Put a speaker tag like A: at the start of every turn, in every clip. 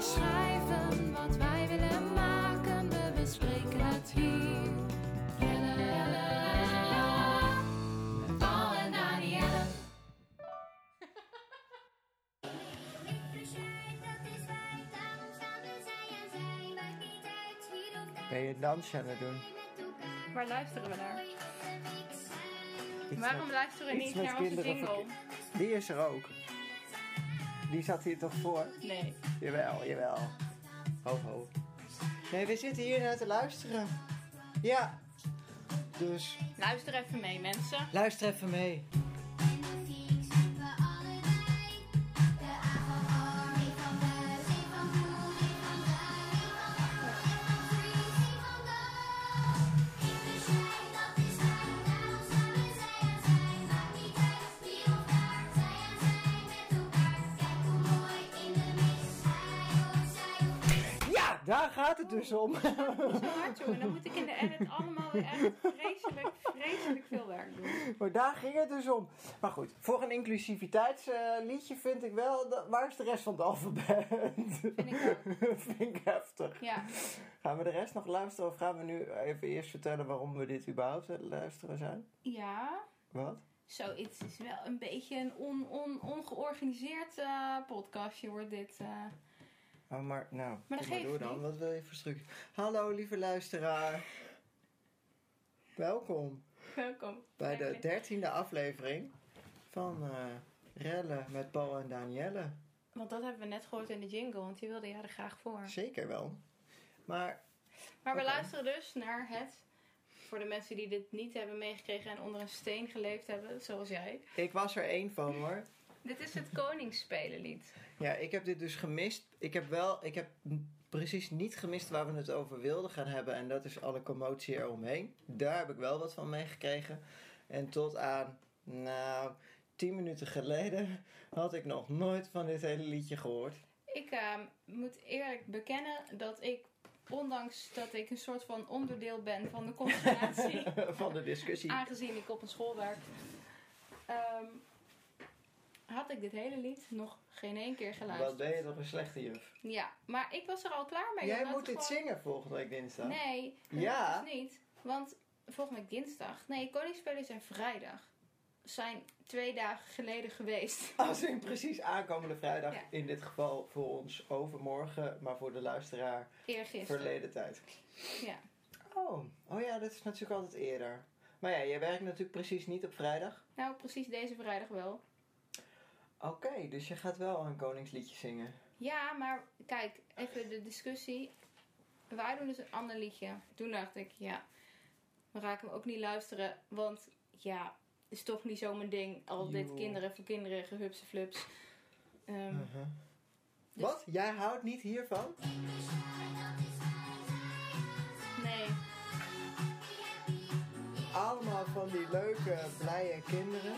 A: beschrijven wat wij willen maken. We bespreken het hier. Jelle, Jelle, Jelle. Paul en Danielle.
B: Ben je een dansje aan het doen?
C: Waar luisteren we naar?
B: Iets
C: Waarom
B: met-
C: luisteren we
B: iets
C: niet
B: met
C: naar onze
B: kinderen
C: jingle?
B: verke- Die is er ook. Die zat hier toch voor?
C: Nee.
B: Jawel, jawel. Ho, ho. Nee, we zitten hier naar te luisteren. Ja. Dus
C: Luister even mee, mensen.
B: luister even mee. Het dus om.
C: Hard, jongen. Dan moet ik in de edit allemaal weer echt vreselijk, vreselijk veel werk doen.
B: Maar daar ging het dus om. Maar goed, voor een inclusiviteitsliedje vind ik wel... Waar is de rest van het alfabet?
C: Vind ik ook.
B: vind ik heftig.
C: Ja.
B: Gaan we de rest nog luisteren of gaan we nu even eerst vertellen waarom we dit überhaupt het luisteren zijn?
C: Ja.
B: Wat?
C: Zoiets is wel een beetje een on, on, ongeorganiseerd eh, podcastje, wordt dit. eh.
B: Oh, maar nou,
C: Maar dat
B: door dan.
C: niet.
B: Wat wil je voor structuur? Hallo lieve luisteraar. Welkom
C: Welkom.
B: bij de dertiende aflevering van eh Rellen met Paul en Danielle.
C: Want dat hebben we net gehoord in de jingle, want die wilde jij er graag voor.
B: Zeker wel. Maar
C: Maar we luisteren dus naar het. Voor de mensen die dit niet hebben meegekregen en onder een steen geleefd hebben, zoals jij.
B: ik was er één van hoor.
C: Dit is het Koningsspelenlied.
B: Ja, ik heb dit dus gemist. Ik heb wel, ik heb precies niet gemist waar we het over wilden gaan hebben. En dat is alle commotie eromheen. Daar heb ik wel wat van meegekregen. En tot aan, nou, tien minuten geleden had ik nog nooit van dit hele liedje gehoord.
C: Ik ehm, moet eerlijk bekennen dat ik, ondanks dat ik een soort van onderdeel ben van de constellatie,
B: van de discussie.
C: aangezien ik op een school werk, ehm, had ik dit hele lied nog geen één keer geluisterd.
B: Wat ben je toch een slechte juf?
C: Ja, maar ik was er al klaar mee.
B: Jij moet dit
C: gewoon-
B: zingen volgende week dinsdag.
C: Nee, dat
B: Ja.
C: is niet. Want volgende week dinsdag. Nee, Koningsspelen zijn vrijdag. Zijn twee dagen geleden geweest.
B: Als in precies aankomende vrijdag.
C: Ja.
B: In dit geval voor ons overmorgen. Maar voor de luisteraar
C: Eergisteren.
B: verleden tijd.
C: Ja.
B: Oh, oh ja, dat is natuurlijk altijd eerder. Maar ja, jij werkt natuurlijk precies niet op vrijdag.
C: Nou, precies deze vrijdag wel.
B: Oké, dus je gaat wel een koningsliedje zingen.
C: Ja, maar kijk, even de discussie. Wij doen dus een ander liedje. Toen dacht ik, ja, we raken hem ook niet luisteren. Want ja, is toch niet zo mijn ding. Al dit kinderen voor kinderen, gehupse flups. Ehm,
B: Uh-huh.
C: dus-
B: Wat? Jij houdt niet hiervan?
C: Nee.
B: Allemaal van die leuke, blije kinderen.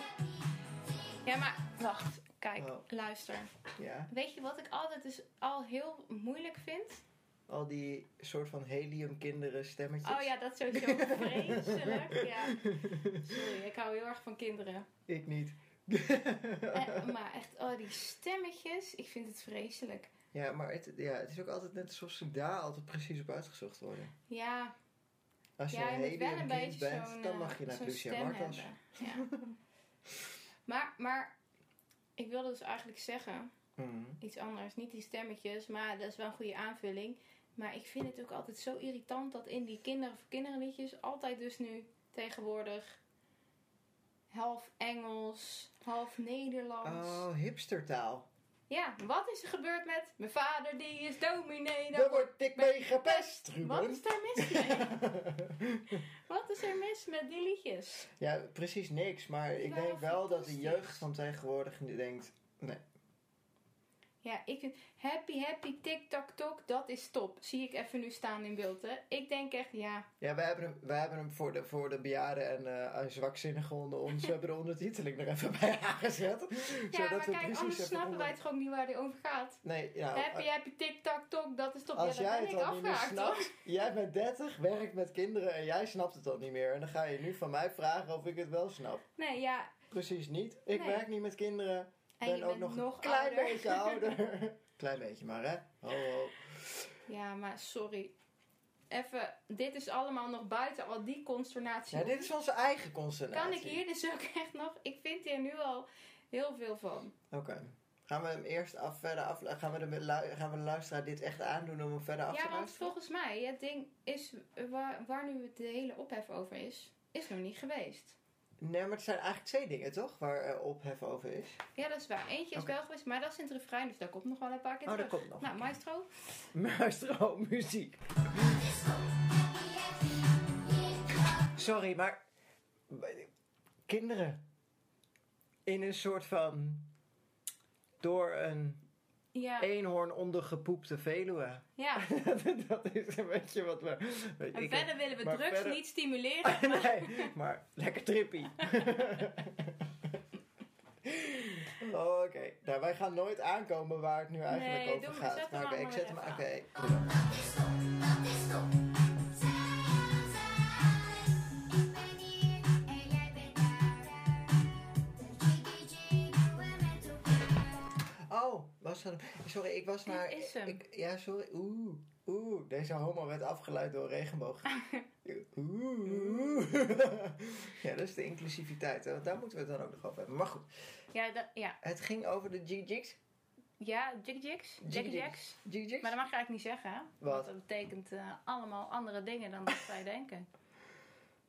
C: Ja, maar wacht. Kijk,
B: Oh.
C: luister.
B: Ja,
C: Weet je wat ik altijd dus al heel moeilijk vind?
B: al die soort van heliumkinderen stemmetjes.
C: Oh ja, dat is sowieso vreselijk. Ja. Sorry, ik hou heel erg van kinderen.
B: Ik niet.
C: Eh, maar echt, oh, die stemmetjes, ik vind het vreselijk.
B: Ja, maar het, ja, het is ook altijd net alsof ze daar altijd precies op uitgezocht worden.
C: Ja,
B: Als je
C: ja je
B: een
C: moet wel een
B: heliumkind
C: beetje
B: bent, dan
C: eh,
B: mag je naar
C: zo'n
B: Lucia Martens.
C: Ja. maar, maar, ik wilde dus eigenlijk zeggen,
B: Mhm.
C: iets anders. Niet die stemmetjes, maar dat is wel een goede aanvulling. Maar ik vind het ook altijd zo irritant dat in die kinderen voor kinderen liedjes altijd dus nu tegenwoordig half Engels, half Nederlands.
B: Oh, hipstertaal.
C: Ja, wat is er gebeurd met mijn vader die is dominee?
B: Daar word ik mee gepest,
C: Wat
B: Ruben.
C: is daar mis mee? wat is er mis met die liedjes?
B: Ja, precies niks. Maar ik denk wel dat de jeugd van tegenwoordig denkt... Nee,
C: Ja, ik vind happy happy tik tak tok, dat is top. Zie ik even nu staan in beeld, hè. Ik denk echt, ja,
B: Ja, wij hebben hem, wij hebben hem voor, de, voor de bejaarden en eh zwakzinnigen onder ons... hebben de ondertiteling er even bij aangezet.
C: Ja, maar kijk, anders snappen wij toch ook niet waar die over gaat.
B: Nee, ja,
C: happy, happy, tik, tak, tok, dat is top.
B: als
C: ja,
B: jij het
C: ik
B: niet meer snapt... Jij bent 30, werkt met kinderen en jij snapt het dan niet meer. En dan ga je nu van mij vragen of ik het wel snap.
C: Nee, ja,
B: Precies niet. Ik
C: Nee.
B: werk niet met kinderen.
C: En
B: ben
C: je
B: ook nog,
C: nog
B: een klein
C: ouder.
B: beetje ouder. klein beetje maar, hè? Ho, ho.
C: Ja, maar sorry. Even, dit is allemaal nog buiten al die consternatie.
B: Ja, dit is onze eigen constellatie.
C: Kan ik hier dus ook echt nog... Ik vind hier nu al heel veel van.
B: Oké. Gaan we hem eerst af, verder af... Gaan we, de, gaan we de luisteraar dit echt aandoen om hem verder af
C: Ja,
B: te
C: want
B: luisteren?
C: volgens mij, het ding is... Waar, waar nu de hele ophef over is, is nog niet geweest.
B: Nee, maar het zijn eigenlijk twee dingen, toch? Waar er ophef over is.
C: Ja, dat is waar. Eentje is wel geweest, maar dat is in het refrein, dus daar komt nog wel een paar keer
B: Oh, dat komt nog
C: Nou, maestro.
B: Maestro, muziek. Sorry, maar... Kinderen. In een soort van... Door een
C: Ja,
B: eenhoorn ondergepoepte Veluwe.
C: ja.
B: dat is een beetje wat we... weet
C: En
B: ik-
C: verder willen we drugs
B: verder-
C: niet stimuleren.
B: nee, maar lekker trippy. Oh, Oké, nou wij gaan nooit aankomen waar het nu eigenlijk
C: Nee,
B: over gaat.
C: zet hem
B: Maar oké, ik zet hem
C: even
B: aan. Oké. Was. Sorry, ik was
C: Dit
B: naar...
C: is hem.
B: Ik, ja, sorry. Oeh, oeh. Deze homo werd afgeleid door regenboog. Oeh. ja, dat is de inclusiviteit. hè. Daar moeten we het dan ook nog over hebben. Maar goed,
C: Ja, dat, ja.
B: het ging over de G-Jigs.
C: ja Jiggy Jigs. Jiggy Jacks.
B: G-Jigs?
C: Maar dat mag je eigenlijk niet zeggen, hè?
B: Wat?
C: Want dat betekent eh, allemaal andere dingen dan dat wij denken.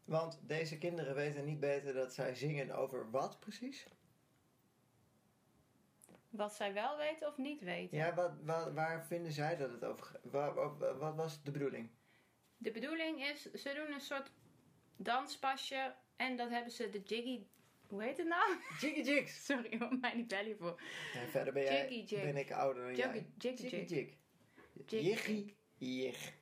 B: Want deze kinderen weten niet beter dat zij zingen over wat precies?
C: Wat zij wel weten of niet weten.
B: Ja, wat, wa- waar vinden zij dat het over gaat? Wa- wa- wa- wat was de bedoeling?
C: De bedoeling is, ze doen een soort danspasje. En dat hebben ze de Jiggy... Hoe heet het nou?
B: Jiggy Jigs!
C: Sorry, hoor mij niet belly voor.
B: En verder ben, jij,
C: Jiggy jig.
B: ben ik ouder dan
C: Jiggy,
B: jij.
C: jiggy jig.
B: jig.
C: Jiggy
B: Jiggy jig.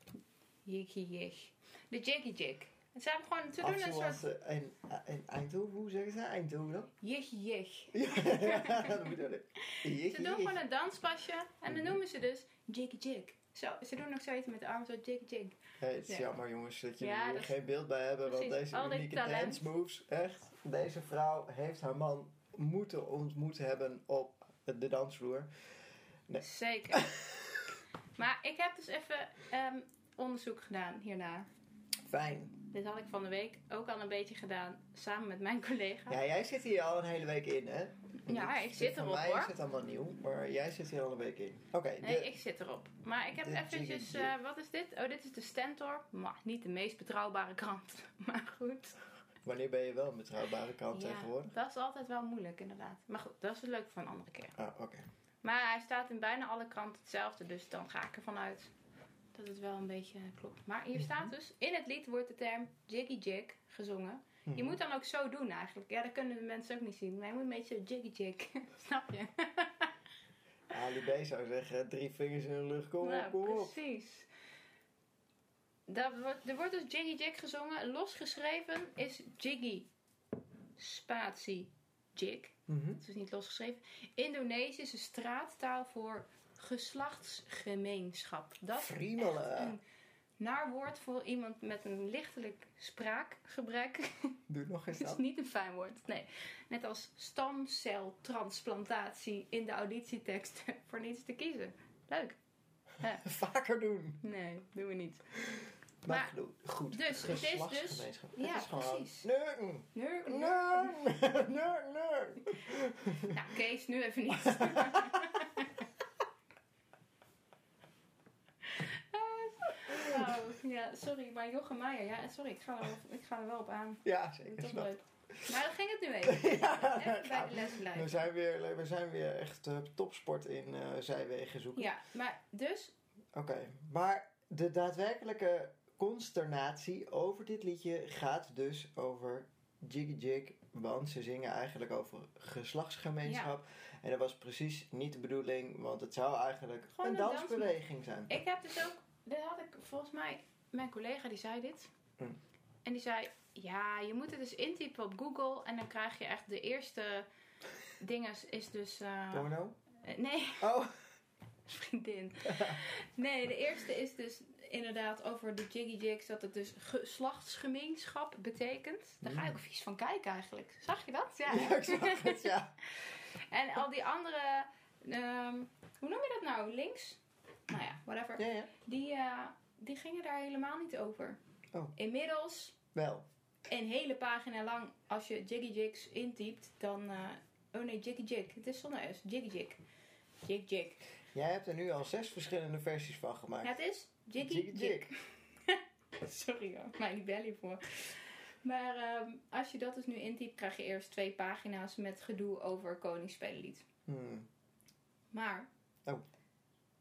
C: Jiggy jig. De Jiggy Jig. En ze hebben gewoon,
B: Of
C: doen een soort
B: eh, in, in Eindhoven, hoe zeggen ze? Eindhoven dan?
C: Jiggy Jig.
B: Ja, dat bedoel ik.
C: Ze doen
B: jig.
C: gewoon een danspasje. En dan
B: Mhm.
C: noemen ze dus Jiggy Jig. Zo, ze doen ook zoiets met de armen, zo Jiggy Jig.
B: Hey, het is
C: Ja.
B: jammer jongens dat jullie
C: Ja, dat-
B: geen beeld bij hebben. Want
C: Precies,
B: deze
C: al
B: unieke
C: talent.
B: dance moves, echt. Deze vrouw heeft haar man moeten ontmoet hebben op de dansvloer. Nee.
C: Zeker. maar ik heb dus even ehm, onderzoek gedaan hierna.
B: Fijn.
C: Dit had ik van de week ook al een beetje gedaan samen met mijn collega.
B: Ja, jij zit hier al een hele week in, hè?
C: Ja, ik zit erop,
B: mij
C: hoor.
B: is het allemaal nieuw, maar jij zit hier al een week in. Oké,
C: Nee,
B: de-
C: ik zit erop. Maar ik heb eventjes...
B: Jig.
C: wat is dit? Oh, dit is de Stentor. Maar niet de meest betrouwbare krant. Maar goed.
B: wanneer ben je wel een betrouwbare kant
C: Ja,
B: tegenwoordig?
C: dat is altijd wel moeilijk inderdaad. Maar goed, dat is leuk voor een andere keer.
B: Ah, oké.
C: Maar hij staat in bijna alle kranten hetzelfde. Dus dan ga ik ervan uit dat het wel een beetje klopt. Maar hier staat dus... In het lied wordt de term Jiggy Jig gezongen. Je
B: Mhm.
C: moet dan ook zo doen eigenlijk. Ja, dat kunnen de mensen ook niet zien. Maar je moet een beetje Jiggy Jig. Snap je?
B: Ali B zou zeggen, drie vingers in de lucht, kom
C: nou,
B: op, kom op.
C: precies. Dat wordt, er wordt dus Jiggy Jig gezongen. Losgeschreven is Jiggy spatie Jig.
B: Mhm.
C: Het is niet losgeschreven. Indonesische straattaal voor geslachtsgemeenschap. Dat is
B: Friemelen.
C: een naarwoord voor iemand met een lichtelijk spraakgebrek.
B: Doe nog eens
C: Het is
B: dat.
C: niet een fijn woord. Nee. Net als stamceltransplantatie in de auditietekst voor niets te kiezen. Leuk.
B: Vaker doen.
C: Nee, doen we niet.
B: Maar,
C: Maar-
B: goed,
C: dus, het is dus- ja,
B: is gewoon...
C: precies.
B: Nee,
C: Nee,
B: nee,
C: nee.
B: nee, nee.
C: Nou, Kees, nu even niet. oh, ja, sorry, maar Jochem Meijer, ja, sorry, ik ga er wel, ik ga er wel op aan.
B: Ja,
C: Dat
B: zeker.
C: is toch leuk. Maar dan ging het nu even.
B: Ja,
C: Even bij de
B: we
C: les blijven.
B: zijn weer, we zijn weer echt eh, topsport in eh, zijwegen zoeken.
C: Ja, maar dus,
B: Oké, maar de daadwerkelijke consternatie over dit liedje gaat dus over Jiggy Jig. Want ze zingen eigenlijk over geslachtsgemeenschap. En dat was precies niet de bedoeling, want het zou eigenlijk
C: Gewoon
B: een dansbeweging zijn.
C: ik heb dus ook, dit had ik volgens mij, mijn collega die zei dit.
B: Hm.
C: En die zei, ja, je moet het dus intypen op Google en dan krijg je echt de eerste dingen is dus... eh,
B: Porno?
C: eh, nee,
B: Oh,
C: vriendin. Nee, de eerste is dus inderdaad over de Jiggy Jigs. Dat het dus geslachtsgemeenschap betekent. Daar ga je ook vies van kijken eigenlijk. Zag je dat? Ja,
B: ja, ik zag het, ja.
C: En al die andere, ehm, hoe noem je dat nou? Links? Nou ja, whatever.
B: Ja, ja.
C: Die, eh, die gingen daar helemaal niet over.
B: Oh.
C: Inmiddels,
B: Wel.
C: een hele pagina lang, als je Jiggy Jigs intypt, dan... eh, oh nee, Jiggy Jig. Het is zonder S. Jiggy Jig. Jig Jig.
B: Jij hebt er nu al zes verschillende versies van gemaakt.
C: Ja, het is Jiggy Jig.
B: Jig.
C: Sorry hoor, maar ik bel voor. Maar ehm, als je dat dus nu intypt, krijg je eerst twee pagina's met gedoe over Koningsspelenlied.
B: Hmm.
C: Maar,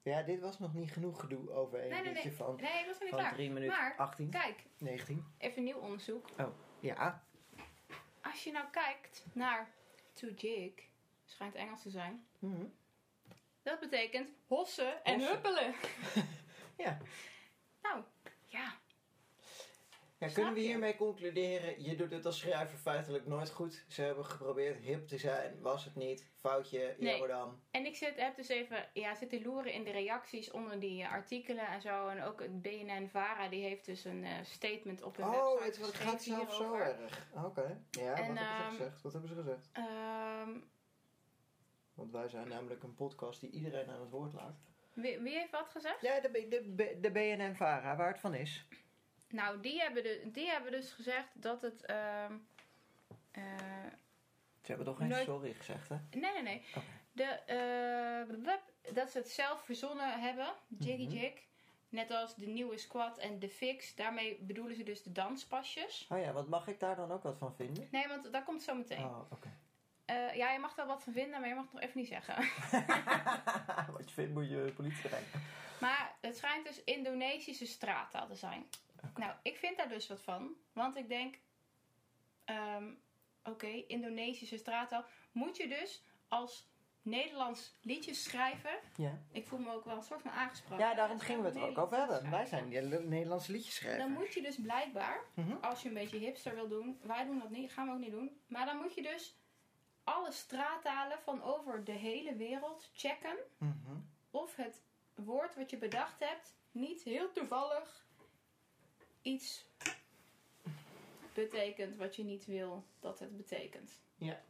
B: Ja, dit was nog niet genoeg gedoe over een
C: nee, nee, nee.
B: van,
C: Nee, was nog niet
B: van
C: klaar.
B: 3 minuten
C: Maar,
B: 18,
C: kijk,
B: 19.
C: even nieuw onderzoek.
B: Ja.
C: Als je nou kijkt naar to jig, schijnt Engels te zijn.
B: Mhm.
C: Dat betekent hossen en huppelen.
B: Ja.
C: Nou, ja.
B: Kunnen we hiermee concluderen, je doet het als schrijver feitelijk nooit goed. Ze hebben geprobeerd hip te zijn, was het niet. Foutje,
C: Nee.
B: dan.
C: En ik zit, heb dus even ja, zitten loeren in de reacties onder die eh, artikelen en zo. En ook het BNN-VARA, die heeft dus een eh, statement op hun
B: Oh,
C: website
B: het, het gaat zelfs zo erg. Oké. Ja,
C: En,
B: wat hebben ze
C: ehm,
B: gezegd? Wat hebben ze gezegd?
C: Ehm,
B: Want wij zijn namelijk een podcast die iedereen aan het woord laat.
C: wie, wie heeft wat gezegd?
B: Ja, de, de, de BNN-VARA, waar het van is.
C: Nou, die hebben, de, die hebben dus gezegd dat het... ehm, eh,
B: Ze hebben toch geen
C: Nooit-
B: sorry gezegd, hè?
C: nee, nee, nee. De, eh, web- dat ze het zelf verzonnen hebben, Jiggy
B: Mhm.
C: Jig. Net als de nieuwe squad en de fix. Daarmee bedoelen ze dus de danspasjes.
B: Oh ja, wat mag ik daar dan ook wat van vinden?
C: Nee, want dat komt zo meteen.
B: Oh, oké.
C: Eh, ja, je mag wel wat van vinden, maar je mag het nog even niet zeggen.
B: wat je vindt moet je politie rijden.
C: Maar het schijnt dus Indonesische straattaal te zijn. Nou, ik vind daar dus wat van. Want ik denk, ehm, oké, Indonesische straattaal. Moet je dus als Nederlands liedjesschrijver...
B: Ja.
C: Ik voel me ook wel een soort van aangesproken.
B: ja, daarom gingen we het er ook over hebben. Wij zijn Nederlandse liedjeschrijvers.
C: Dan moet je dus blijkbaar,
B: Mhm.
C: als je een beetje hipster wil doen... Wij doen dat niet, gaan we ook niet doen. Maar dan moet je dus alle straattalen van over de hele wereld checken...
B: Mhm.
C: of het woord wat je bedacht hebt niet heel toevallig iets betekent wat je niet wil dat het betekent.
B: Ja.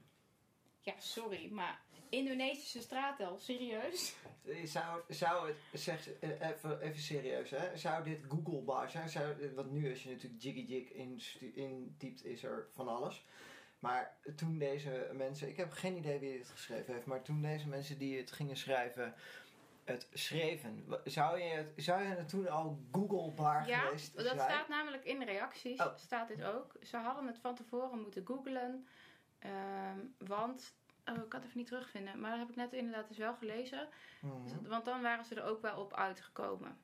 C: Ja, sorry, maar Indonesische straattaal, serieus?
B: Eh, Zou, zou het, zeg eh, even, even serieus hè, zou dit Googlebaar zijn? Zou, dit- want nu als je natuurlijk Jiggy Jig intypt is er van alles. Maar toen deze mensen, ik heb geen idee wie dit geschreven heeft, maar toen deze mensen die het gingen schrijven, het schreven, zou je het, zou je het toen al Googlebaar
C: Ja,
B: geweest
C: dat
B: zijn?
C: staat namelijk in de reacties,
B: Oh.
C: staat dit ook. Ze hadden het van tevoren moeten googlen, ehm, want... Oh, ik kan het even niet terugvinden, maar dat heb ik net inderdaad dus wel gelezen.
B: Mhm.
C: Want dan waren ze er ook wel op uitgekomen.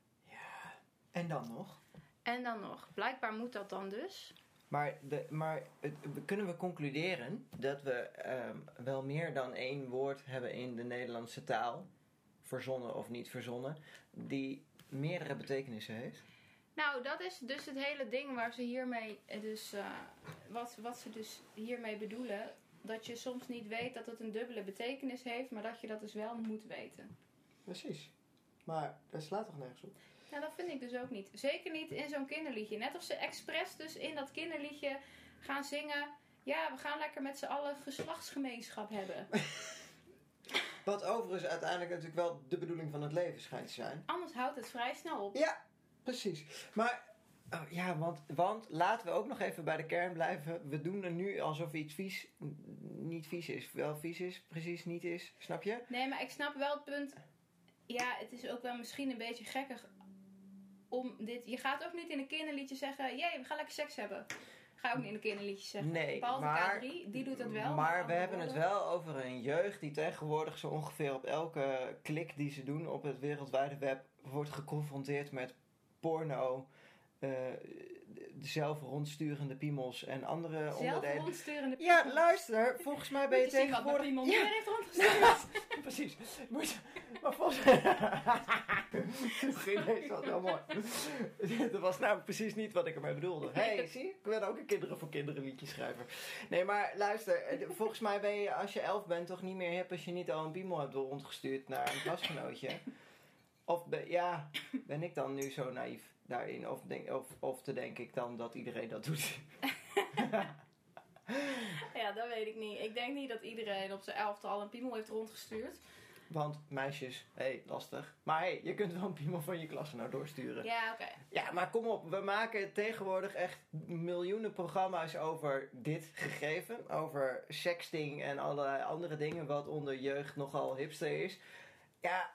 B: En dan nog?
C: En dan nog, blijkbaar moet dat dan dus.
B: Maar, de, maar het- kunnen we concluderen dat we ehm, wel meer dan één woord hebben in de Nederlandse taal, verzonnen of niet verzonnen, die meerdere betekenissen heeft?
C: Nou, dat is dus het hele ding waar ze hiermee, eh, dus, eh, wat, wat ze dus hiermee bedoelen. Dat je soms niet weet dat het een dubbele betekenis heeft, maar dat je dat dus wel moet weten.
B: Precies. Maar dat slaat toch nergens op?
C: Nou, dat vind ik dus ook niet. Zeker niet in zo'n kinderliedje. Net of ze expres dus in dat kinderliedje gaan zingen. Ja, we gaan lekker met z'n allen geslachtsgemeenschap hebben.
B: Wat overigens uiteindelijk natuurlijk wel de bedoeling van het leven schijnt te zijn.
C: Anders houdt het vrij snel op.
B: Ja, precies. Maar oh, ja, want, want laten we ook nog even bij de kern blijven. We doen er nu alsof iets vies niet vies is. Wel vies is, precies niet is. Snap je?
C: Nee, maar ik snap wel het punt. Ja, het is ook wel misschien een beetje gekkig om dit. Je gaat ook niet in een kinderliedje zeggen: Jee, we gaan lekker seks hebben. Ga ook niet in een kinderliedje zeggen.
B: Nee,
C: Behalve
B: maar-
C: K3, die doet dat wel.
B: Maar we hebben het wel over een jeugd die tegenwoordig zo ongeveer op elke klik die ze doen op het wereldwijde web wordt geconfronteerd met porno, de zelf rondsturende piemels en andere
C: Zelf
B: onderdelen.
C: rondsturende
B: Ja,
C: piemels.
B: luister, volgens mij ben je
C: je
B: tegenwoordig...
C: piemel
B: Ja,
C: heeft rondgestuurd.
B: precies. Moet, maar volgens mij... Geen idee, dat wel mooi. dat was nou precies niet wat ik ermee bedoelde. hey, zie, ik ben ook een kinderen voor kinderen liedje schrijver. Nee, maar luister, eh, volgens mij ben je als je elf bent toch niet meer hip als je niet al een piemel hebt rondgestuurd naar een klasgenootje. Of ben, ja, ben ik dan nu zo naïef daarin? Of, denk, of, of te denk ik dan dat iedereen dat doet?
C: Ja, dat weet ik niet. Ik denk niet dat iedereen op zijn elfde al een piemel heeft rondgestuurd.
B: Want meisjes, hé, hey, lastig. Maar hé, hey, je kunt wel een piemel van je klas nou doorsturen.
C: Ja, oké.
B: Ja, maar kom op. We maken tegenwoordig echt miljoenen programma's over dit gegeven. Over sexting en allerlei andere dingen wat onder jeugd nogal hipster is. Ja,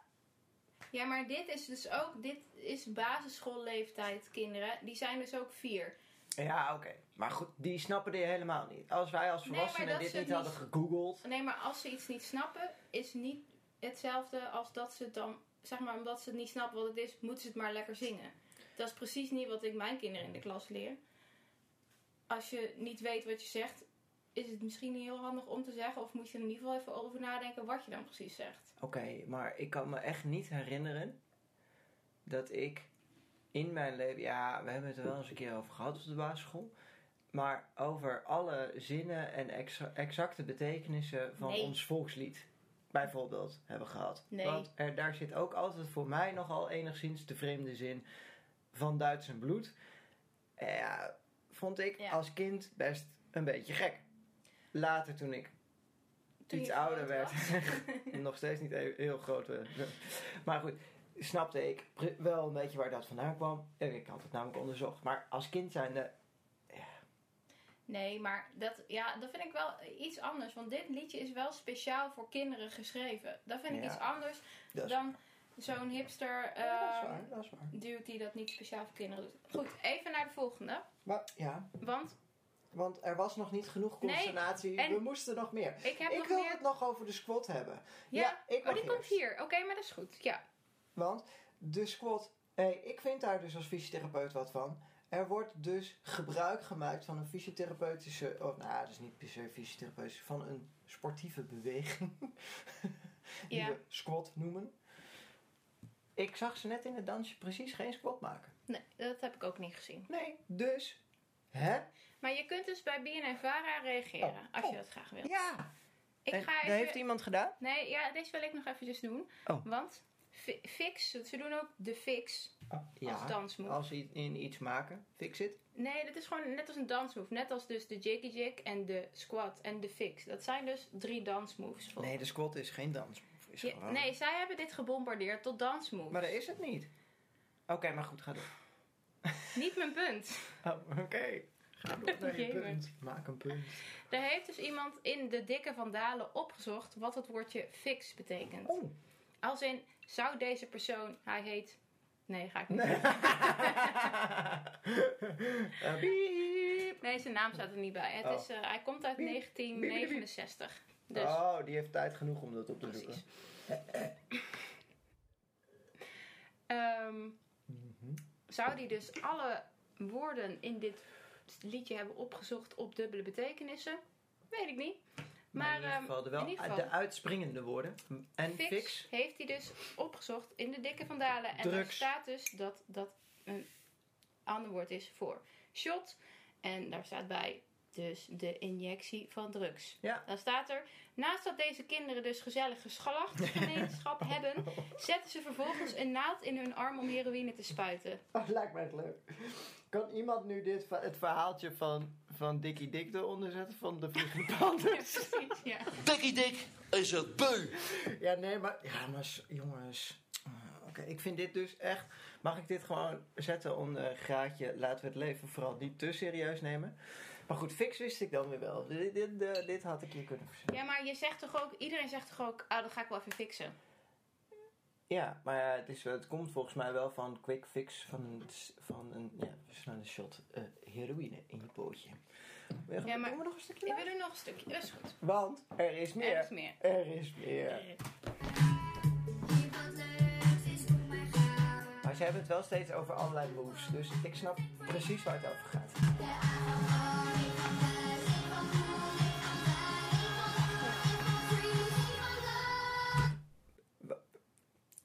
C: Ja, maar dit is dus ook, dit is basisschoolleeftijd kinderen. Die zijn dus ook vier.
B: ja oké. Maar goed, die snappen dit helemaal niet. Als wij als volwassenen dit niet hadden gegoogeld.
C: Nee, maar als ze iets niet snappen, is niet hetzelfde als dat ze het dan, zeg maar, omdat ze het niet snappen wat het is, moeten ze het maar lekker zingen. Dat is precies niet wat ik mijn kinderen in de klas leer. Als je niet weet wat je zegt, is het misschien niet heel handig om te zeggen, of moet je er in ieder geval even over nadenken wat je dan precies zegt.
B: Oké, maar ik kan me echt niet herinneren dat ik in mijn leven, ja, we hebben het er wel eens een keer over gehad op de basisschool, maar over alle zinnen en exa- exacte betekenissen van
C: Nee.
B: ons volkslied bijvoorbeeld hebben gehad.
C: Nee.
B: Want er, daar zit ook altijd voor mij nogal enigszins de vreemde zin van Duits en bloed. Ja, vond ik
C: Ja.
B: als kind best een beetje gek. Later toen ik
C: Toen
B: iets ouder werd. nog steeds niet heel, heel groot. eh, Maar goed, snapte ik wel een beetje waar dat vandaan kwam. En Ik had het namelijk onderzocht. Maar als kind zijnde...
C: Nee, maar dat, ja, dat vind ik wel iets anders. Want dit liedje is wel speciaal voor kinderen geschreven. Dat vind ik
B: Ja.
C: iets anders dan zo'n hipster
B: ja, dat is
C: ehm,
B: waar, dat is waar.
C: dude die dat niet speciaal voor kinderen doet. Goed, even naar de volgende.
B: Maar ja,
C: Want
B: want er was nog niet genoeg consternatie. We moesten nog meer.
C: ik heb
B: ik
C: nog
B: wil
C: meer...
B: het nog over de squat hebben.
C: Ja,
B: ik
C: oh, die komt hier. Oké, maar dat is goed. Ja.
B: Want de squat, hey, ik vind daar dus als fysiotherapeut wat van. Er wordt dus gebruik gemaakt van een fysiotherapeutische, of nou, dat is niet per se fysiotherapeutisch, van een sportieve beweging. die
C: Ja.
B: we squat noemen. Ik zag ze net in het dansje precies geen squat maken.
C: Nee, dat heb ik ook niet gezien.
B: Nee, dus, hè?
C: Maar je kunt dus bij BNN Vara reageren.
B: Oh,
C: Als je
B: oh.
C: dat graag wilt.
B: Ja!
C: Ik
B: En
C: ga
B: dat
C: even...
B: heeft iemand gedaan?
C: Nee, ja, deze wil ik nog eventjes doen.
B: Oh.
C: Want fi- Fix, ze doen ook de Fix als dansmove.
B: als ze in iets maken, fix it.
C: Nee, dat is gewoon net als een dansmove. Net als dus de jiggy jig en de squat en de fix. Dat zijn dus drie dansmoves. voor-
B: Nee, de squat is geen dans. Is
C: Ja,
B: gewoon-
C: nee, zij hebben dit gebombardeerd tot dansmoves.
B: Maar dat is het niet. Oké, maar goed, ga door.
C: Niet mijn punt.
B: Oh, oké. Punt. Maak een punt.
C: Er heeft dus iemand in de dikke vandalen opgezocht wat het woordje fix betekent.
B: Oh.
C: Als in, zou deze persoon, hij heet... Nee, ga ik niet
B: Nee.
C: Nee, zijn naam staat er niet bij. Het
B: Oh.
C: is, eh, hij komt uit
B: Piep.
C: 1969. Dus,
B: Oh, die heeft tijd genoeg om dat op te
C: precies.
B: zoeken.
C: Ehm,
B: Mhm.
C: zou die dus alle woorden in dit liedje hebben opgezocht op dubbele betekenissen? Weet ik niet.
B: Maar,
C: Maar,
B: in ieder
C: ehm,
B: geval de, wel,
C: in ieder geval.
B: de uitspringende woorden. En
C: Fix,
B: fix.
C: heeft hij dus opgezocht in de dikke vandalen. En daar staat dus dat dat een ander woord is voor shot. En daar staat bij dus de injectie van drugs.
B: Ja.
C: Dan staat er, naast dat deze kinderen dus gezellig geslachtsgemeenschap hebben, zetten ze vervolgens een naald in hun arm om heroïne te spuiten.
B: Oh, lijkt mij het leuk. Kan iemand nu dit, het verhaaltje van, van Dikkie Dik eronder zetten? Van de Vliegende Panders?
C: Precies, ja.
D: Dikkie Dik is het beu.
B: Ja, nee, maar... Ja, maar jongens... Ah, Oké, ik vind dit dus echt... Mag ik dit gewoon zetten onder graadje... Laten we het leven vooral niet te serieus nemen. Maar goed, fix wist ik dan weer wel. Dit, dit, eh, dit had ik je kunnen verzinnen.
C: Ja, maar je zegt toch ook, iedereen zegt toch ook, ah, dat ga ik wel even fixen.
B: Ja, maar ja, het, is, het komt volgens mij wel van quick fix van een, van een ja, snelle shot eh, heroïne in je pootje. Wil je-
C: Ja, maar-
B: we nog een stukje?
C: Ik wil nu nog een stukje, dat is goed.
B: Want er is meer.
C: Er is meer.
B: Er is meer.
E: Maar
B: ze hebben het wel steeds over allerlei moves. Dus ik snap precies waar het over gaat.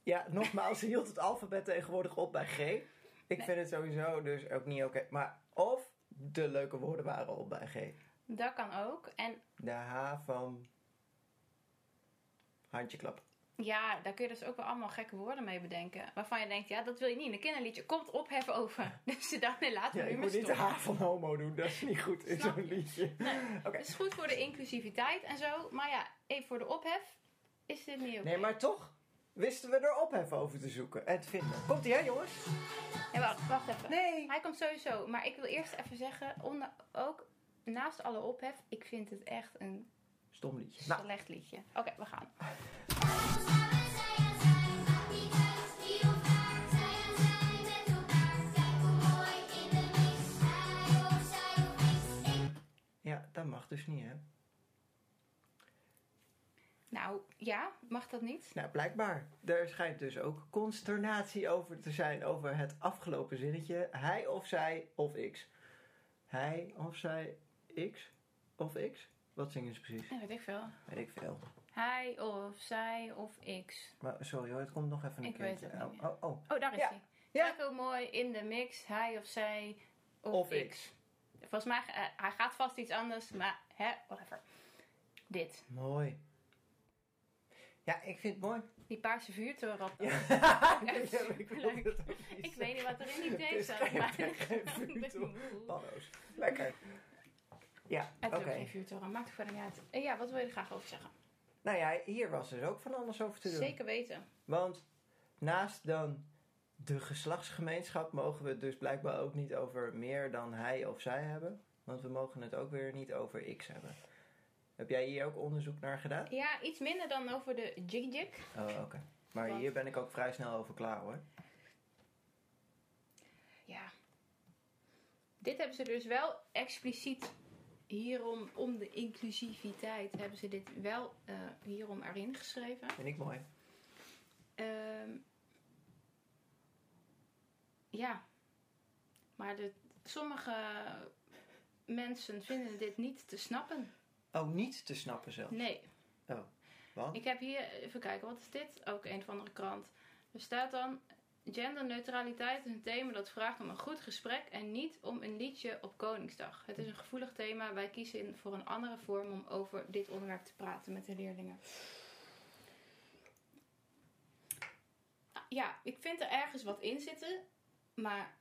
B: Ja, nogmaals, ze hield het alfabet tegenwoordig op bij G. Ik
C: Nee.
B: vind het sowieso dus ook niet oké. Maar of de leuke woorden waren al bij G.
C: Dat kan ook. En
B: De H van handjeklap.
C: Ja, daar kun je dus ook wel allemaal gekke woorden mee bedenken. Waarvan je denkt, ja, dat wil je niet in een kinderliedje. Komt opheffen over. Dus ze dachten, nee, laten we
B: Ja,
C: nu
B: ik
C: maar
B: moet niet de
C: stoppen.
B: haar van homo doen, dat is niet goed in zo'n
C: je?
B: liedje.
C: Nee.
B: Oké.
C: Het is goed voor de inclusiviteit en zo. Maar ja, even voor de ophef is dit niet oké.
B: Nee, maar toch wisten we er ophef over te zoeken en te vinden. Komt ie, hè, jongens?
C: Nee, wacht, wacht even.
B: Nee.
C: Hij komt sowieso. Maar ik wil eerst even zeggen, onder, ook naast alle ophef, ik vind het echt een
B: Stom liedje. Nou,
C: slecht liedje. Oké, we gaan.
B: Ja, dat mag dus niet, hè?
C: Nou, ja, mag dat niet?
B: Nou, blijkbaar. Er schijnt dus ook consternatie over te zijn over het afgelopen zinnetje. Hij of zij of x. Hij of zij x of x? Wat zingen ze precies?
C: Ja, weet ik veel.
B: Weet ik veel.
C: Hij of zij of x.
B: Maar sorry hoor, het komt nog even een
C: Ik weet
B: keertje.
C: het niet
B: Oh, oh, oh.
C: Oh, daar is
B: Ja.
C: hij.
B: Ja.
C: Hoe mooi in de mix, hij of zij of,
B: Of
C: x.
B: x.
C: Volgens mij, eh, hij gaat vast iets anders, maar hè, whatever. Dit.
B: Mooi. Ja, ik vind het mooi.
C: Die paarse vuurtoren op.
B: Ja, ik
C: leuk. Ik weet niet wat er in die thee staat,
B: geen-
C: maar...
B: geen-. Lekker. Ja,
C: Het
B: oké.
C: is ook geen vuurtoren, maakt verder niet uit. Eh, Ja, wat wil je er graag over zeggen?
B: Nou ja, hier was dus ook van alles over te doen.
C: Zeker weten.
B: Want naast dan de geslachtsgemeenschap mogen we het dus blijkbaar ook niet over meer dan hij of zij hebben. Want we mogen het ook weer niet over x hebben. Heb jij hier ook onderzoek naar gedaan?
C: Ja, iets minder dan over de jig jig.
B: Oh, oké. Maar
C: Want-
B: hier ben ik ook vrij snel over klaar hoor.
C: Ja. Dit hebben ze dus wel expliciet hierom, om de inclusiviteit, hebben ze dit wel eh, hierom erin geschreven.
B: Vind ik mooi.
C: Ehm, ja. Maar de, sommige mensen vinden dit niet te snappen.
B: Oh, niet te snappen zelf.
C: Nee.
B: Want?
C: Ik heb hier, even kijken, wat is dit? Ook een of andere krant. Er staat dan, genderneutraliteit is een thema dat vraagt om een goed gesprek en niet om een liedje op Koningsdag. Het is een gevoelig thema, wij kiezen voor een andere vorm om over dit onderwerp te praten met de leerlingen. Nou, Ja, ik vind er ergens wat in zitten, maar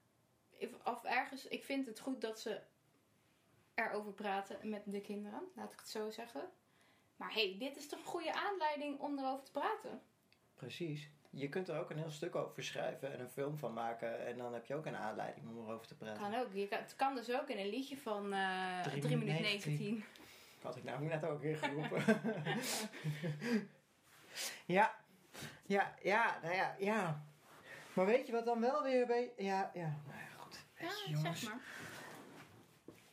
C: of ergens, ik vind het goed dat ze erover praten met de kinderen, laat ik het zo zeggen. Maar hey, dit is toch een goede aanleiding om erover te praten?
B: Precies. Je kunt er ook een heel stuk over schrijven en een film van maken. En dan heb je ook een aanleiding om erover te praten.
C: Kan ook. Je kan, het kan dus ook in een liedje van eh
B: Drie
C: 3 minuten
B: minuten
C: 19.
B: Had ik nou net ook weer geroepen. ja. Ja, ja, nou ja, ja. Maar weet je wat dan wel weer bij... Ja, ja, nou ja, goed.
C: Ja,
B: jongens.
C: zeg maar.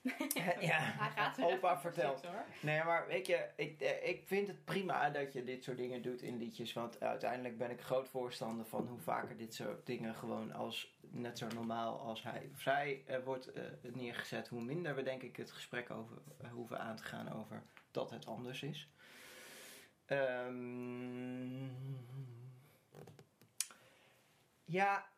B: ja,
C: Hij gaat er
B: opa vertelt.
C: hoor.
B: Nee, maar weet je, ik, eh, ik vind het prima dat je dit soort dingen doet in liedjes. Want uiteindelijk ben ik groot voorstander van hoe vaker dit soort dingen gewoon als net zo normaal als hij of zij eh, wordt eh, neergezet. Hoe minder we denk ik het gesprek over hoeven aan te gaan over dat het anders is. Ehm, ja,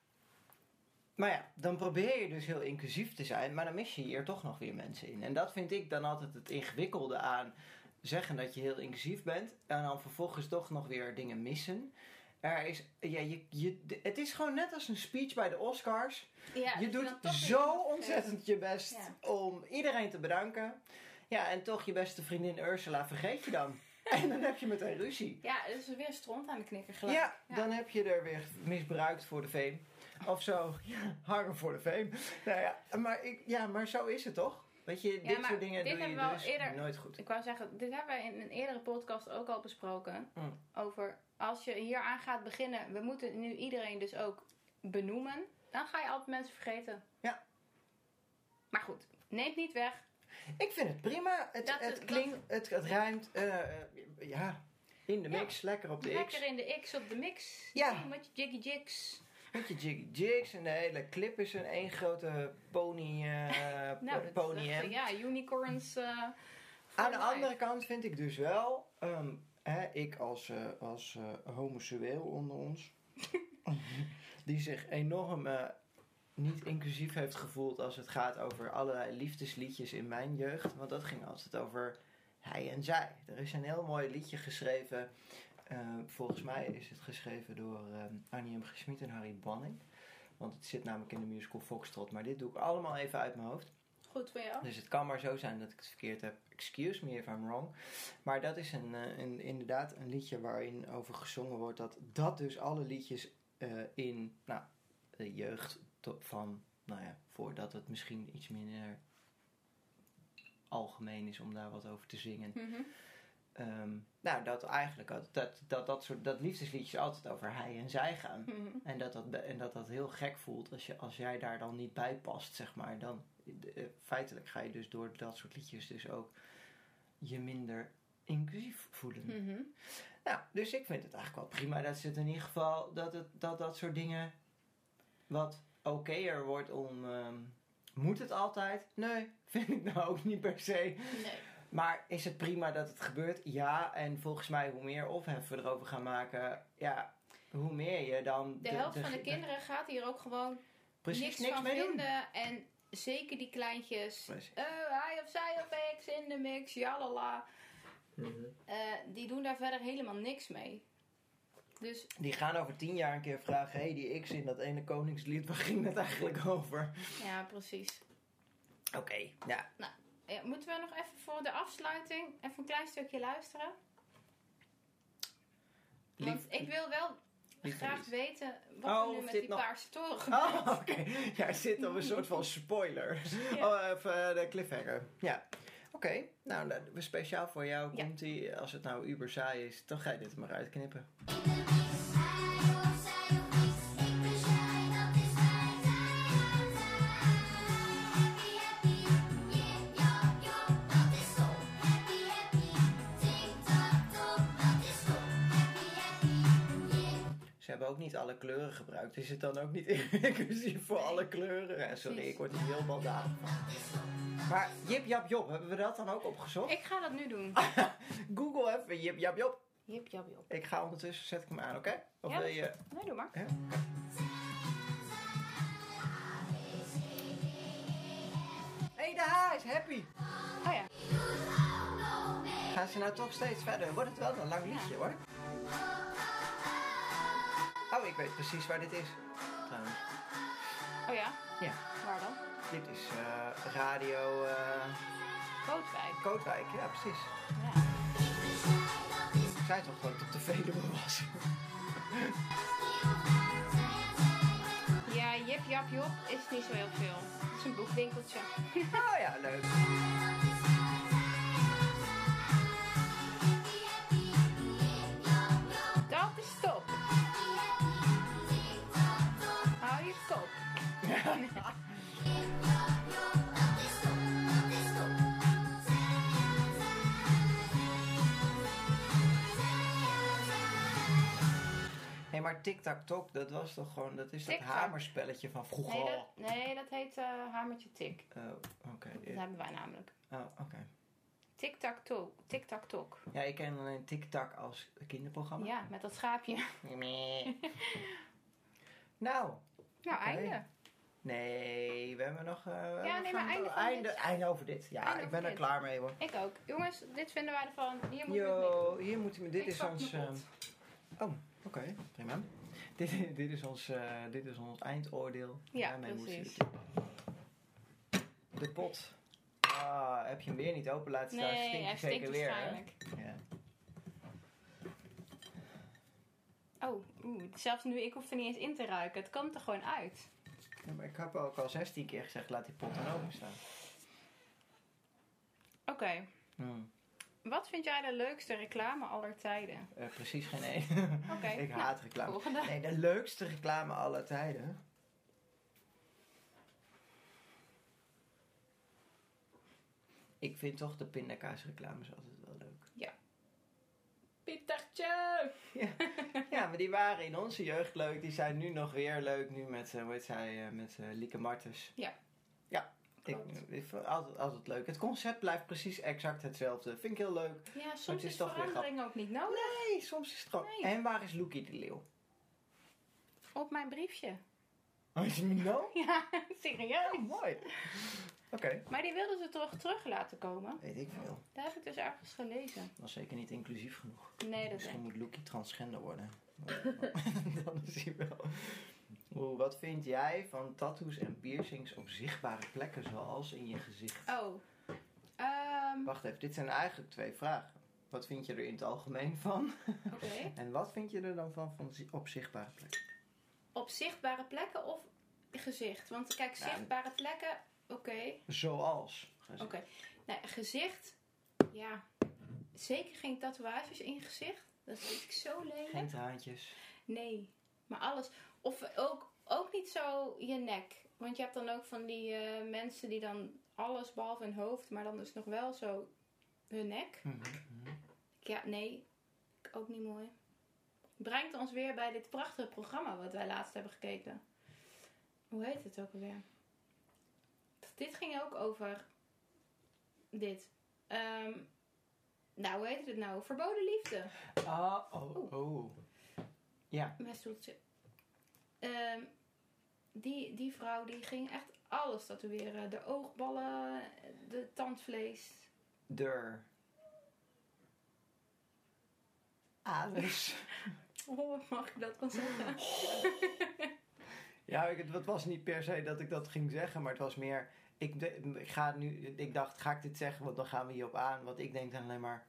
B: maar ja, dan probeer je dus heel inclusief te zijn, maar dan mis je hier toch nog weer mensen in. En dat vind ik dan altijd het ingewikkelde aan zeggen dat je heel inclusief bent en dan vervolgens toch nog weer dingen missen. Er is, ja, je, je, het is gewoon net als een speech bij de Oscars.
C: Ja,
B: je doet zo ontzettend je best
C: Ja.
B: om iedereen te bedanken. Ja, en toch je beste vriendin Ursula vergeet je dan. en dan heb je meteen ruzie.
C: Ja, is weer stront aan de knikker gelijk.
B: Ja,
C: Ja.
B: dan heb je er weer misbruikt voor de fame. Of zo, ja, hangen voor de fame. Nou ja, maar, ik, ja, maar zo is het toch? Weet je, dit soort dingen
C: dit
B: doe je
C: hebben we al
B: dus
C: eerder-
B: nooit goed.
C: Ik wou zeggen, dit hebben we in een eerdere podcast ook al besproken.
B: Mm.
C: Over als je hier aan gaat beginnen, we moeten nu iedereen dus ook benoemen. Dan ga je altijd mensen vergeten.
B: Ja.
C: Maar goed, neemt niet weg.
B: Ik vind het prima. Het,
C: Dat-
B: het klinkt, het, het ruimt. eh, ja, in de mix, lekker op de X.
C: Lekker in de X op de mix.
B: Ja.
C: Met je jiggy jigs.
B: Met je jiggy jigs en de hele clip is een één grote pony, eh
C: Nou,
B: pony
C: ja, unicorns. eh,
B: Aan de
C: life.
B: andere kant vind ik dus wel, ehm, hè, ik als, eh, als homoseksueel onder ons, die zich enorm niet inclusief heeft gevoeld als het gaat over allerlei liefdesliedjes in mijn jeugd. Want dat ging altijd over hij en zij. Er is een heel mooi liedje geschreven Eh, volgens mij is het geschreven door ehm Annie M. En Harry Banning. Want het zit namelijk in de musical Foxtrot. Maar dit doe ik allemaal even uit mijn hoofd.
C: Goed voor jou.
B: Dus het kan maar zo zijn dat ik het verkeerd heb. Excuse me if I'm wrong. Maar dat is een, eh, een, inderdaad een liedje waarin over gezongen wordt dat dat dus alle liedjes eh, in nou, de jeugd van, nou ja, voordat het misschien iets minder algemeen is om daar wat over te zingen.
C: Mhm.
B: Ehm, nou, dat eigenlijk dat, dat, dat, dat, soort, dat liefdesliedjes altijd over hij en zij gaan.
C: Mhm.
B: En dat dat, en dat dat heel gek voelt als, je, als jij daar dan niet bij past, zeg maar. Dan eh, feitelijk ga je dus door dat soort liedjes dus ook je minder inclusief voelen.
C: Mhm.
B: Nou, dus ik vind het eigenlijk wel prima dat ze het in ieder geval, dat het, dat, dat soort dingen wat okéer wordt om... ehm, moet het altijd? Nee, vind ik nou ook niet per se.
C: Nee.
B: Maar is het prima dat het gebeurt? Ja, en volgens mij hoe meer ophef we erover gaan maken, ja, hoe meer je dan...
C: De helft van de kinderen gaat hier ook gewoon
B: precies
C: niks,
B: niks,
C: van
B: mee doen.
C: vinden. En zeker die kleintjes. Eh, hij of zij of X in de mix, jalala.
B: Mhm.
C: Eh, die doen daar verder helemaal niks mee. Dus
B: Die gaan over tien jaar een keer vragen: hé, hey, die X in dat ene koningslied, waar ging het eigenlijk over?
C: ja, precies.
B: Oké, ja.
C: Ja, moeten we nog even voor de afsluiting even een klein stukje luisteren? Want ik wil wel graag weten wat
B: Oh,
C: er nu met die
B: nog-
C: paarse toren gebeurt.
B: Oh, oké. Ja, er zit op een soort van spoiler.
C: Ja.
B: Oh, even eh, de cliffhanger. Ja. Oké, nou, dan- we speciaal voor jou
C: Ja.
B: komt die. Als het nou uber saai is, dan ga je dit er maar uitknippen. Ook niet alle kleuren gebruikt. Is het dan ook niet inclusief voor alle kleuren? Ja, sorry, ik word hier heel baldadig van. Maar Jip Jap Job, hebben we dat dan ook opgezocht?
C: Ik ga dat nu doen.
B: Google even Jip Jap Job.
C: Jip, jap, jop.
B: Ik ga ondertussen, zet ik hem aan, oké? Of
C: Ja,
B: wil je...
C: Nee, doe maar.
B: Ja? Hé, hey, de H is happy.
C: Oh ja.
B: Gaan ze nou toch steeds verder? Wordt het wel een lang liedje hoor. Oh, ik weet precies waar dit is. Trouwens.
C: Oh ja?
B: Ja,
C: Waar dan?
B: dit is eh, radio eh,
C: Kootwijk.
B: Kootwijk. Ja, precies.
C: Ja.
B: Ik zei toch dat het op de Veluwe was.
C: Ja, Jip, Jap, Jop is niet zo heel veel. Het is een boekwinkeltje.
B: oh ja, leuk. Hé, maar tic-tac-toc, dat was toch gewoon... Dat is dat
C: Tic-tac.
B: hamerspelletje van vroeger.
C: Nee, dat, nee, dat heet eh, hamertje tik.
B: Oh, oké.
C: Dat hebben wij namelijk.
B: Oh, oké.
C: Tik-tak-tok. Tik-tak-tok.
B: Ja, ik ken alleen Tic-tac als kinderprogramma.
C: Ja, met dat schaapje.
B: Nou,
C: Nou, einde.
B: Nee, we hebben nog... we hebben
C: nee, maar einde
B: einde, einde over dit. Ja,
C: Einde
B: ik ben er
C: dit.
B: klaar mee hoor.
C: Ik ook. Jongens, dit vinden wij ervan. Hier moet je het mee.
B: Yo, hier moeten we... Dit
C: Ik
B: is ons... ehm, oh, oké, prima. Dit, dit, is ons, eh, dit is ons eindoordeel.
C: Ja,
B: Daarmee
C: precies.
B: De pot. Ah, heb je hem weer niet open laten staan?
C: Nee,
B: Stinkt
C: hij
B: zeker weer,
C: waarschijnlijk.
B: Ja.
C: Oh, oeh, zelfs nu, ik hoef er niet eens in te ruiken. Het komt er gewoon uit.
B: Ja, maar ik heb ook al 16 keer gezegd, laat die pot dan open staan.
C: Oké,
B: Hmm.
C: wat vind jij de leukste reclame aller tijden?
B: Eh, precies geen één.
C: Oké,
B: ik
C: nou,
B: haat reclame.
C: volgende.
B: Nee, de leukste reclame aller tijden. Ik vind toch de pindakaasreclames altijd wel leuk.
C: Pietertje!
B: Ja, maar die waren in onze jeugd leuk. Die zijn nu nog weer leuk. Nu met, eh, hoe heet zij, eh, met eh, Lieke Martens.
C: Ja.
B: Ja, ik, ik vind het altijd, altijd leuk. Het concept blijft precies exact hetzelfde. Vind ik heel leuk.
C: Ja,
B: het
C: soms
B: is
C: is,
B: toch
C: verandering ook niet nodig.
B: Nee, soms is het gewoon...
C: Nee.
B: En waar is Loekie de Leeuw?
C: Op mijn briefje.
B: Oh, is hij nou?
C: Ja, serieus.
B: Oh, mooi. Oké,
C: Maar die wilden ze toch terug laten komen?
B: weet ik veel.
C: Daar heb ik dus ergens gelezen.
B: Dat was zeker niet inclusief genoeg.
C: Nee, dat
B: Misschien moet Loekie transgender worden. Dan is hij wel. Oeh, wat vind jij van tattoos en piercings op zichtbare plekken, zoals in je gezicht?
C: Oh. Ehm,
B: Wacht even, dit zijn eigenlijk twee vragen. Wat vind je er in het algemeen van?
C: Oké.
B: En wat vind je er dan van, van op zichtbare plekken?
C: Op zichtbare plekken of gezicht? Want kijk,
B: Ja.
C: zichtbare plekken, oké.
B: Zoals.
C: Oké. Nee, gezicht, ja. Zeker geen tatoeages in je gezicht. Dat vind ik zo lelijk.
B: Geen traantjes.
C: Nee, maar alles. Of ook, ook niet zo je nek. Want je hebt dan ook van die eh, mensen die dan alles behalve hun hoofd, maar dan dus nog wel zo hun nek.
B: Mhm, mhm.
C: Ja, nee, ook niet mooi. Brengt ons weer bij dit prachtige programma wat wij laatst hebben gekeken. Hoe heet het ook alweer? Dit ging ook over dit. Ehm, nou, hoe heet het nou? Verboden liefde.
B: Ah, oh, oh. Ja,
C: Mijn stoeltje. Ehm, die, die vrouw die ging echt alles tatoeëren. De oogballen, de tandvlees.
B: deur. Anus.
C: Oh, mag ik dat wel zeggen?
B: Ja, het was niet per se dat ik dat ging zeggen, maar het was meer. Ik, ik, ga nu, ik dacht, ga ik dit zeggen, want dan gaan we hierop aan. Want ik denk dan alleen maar,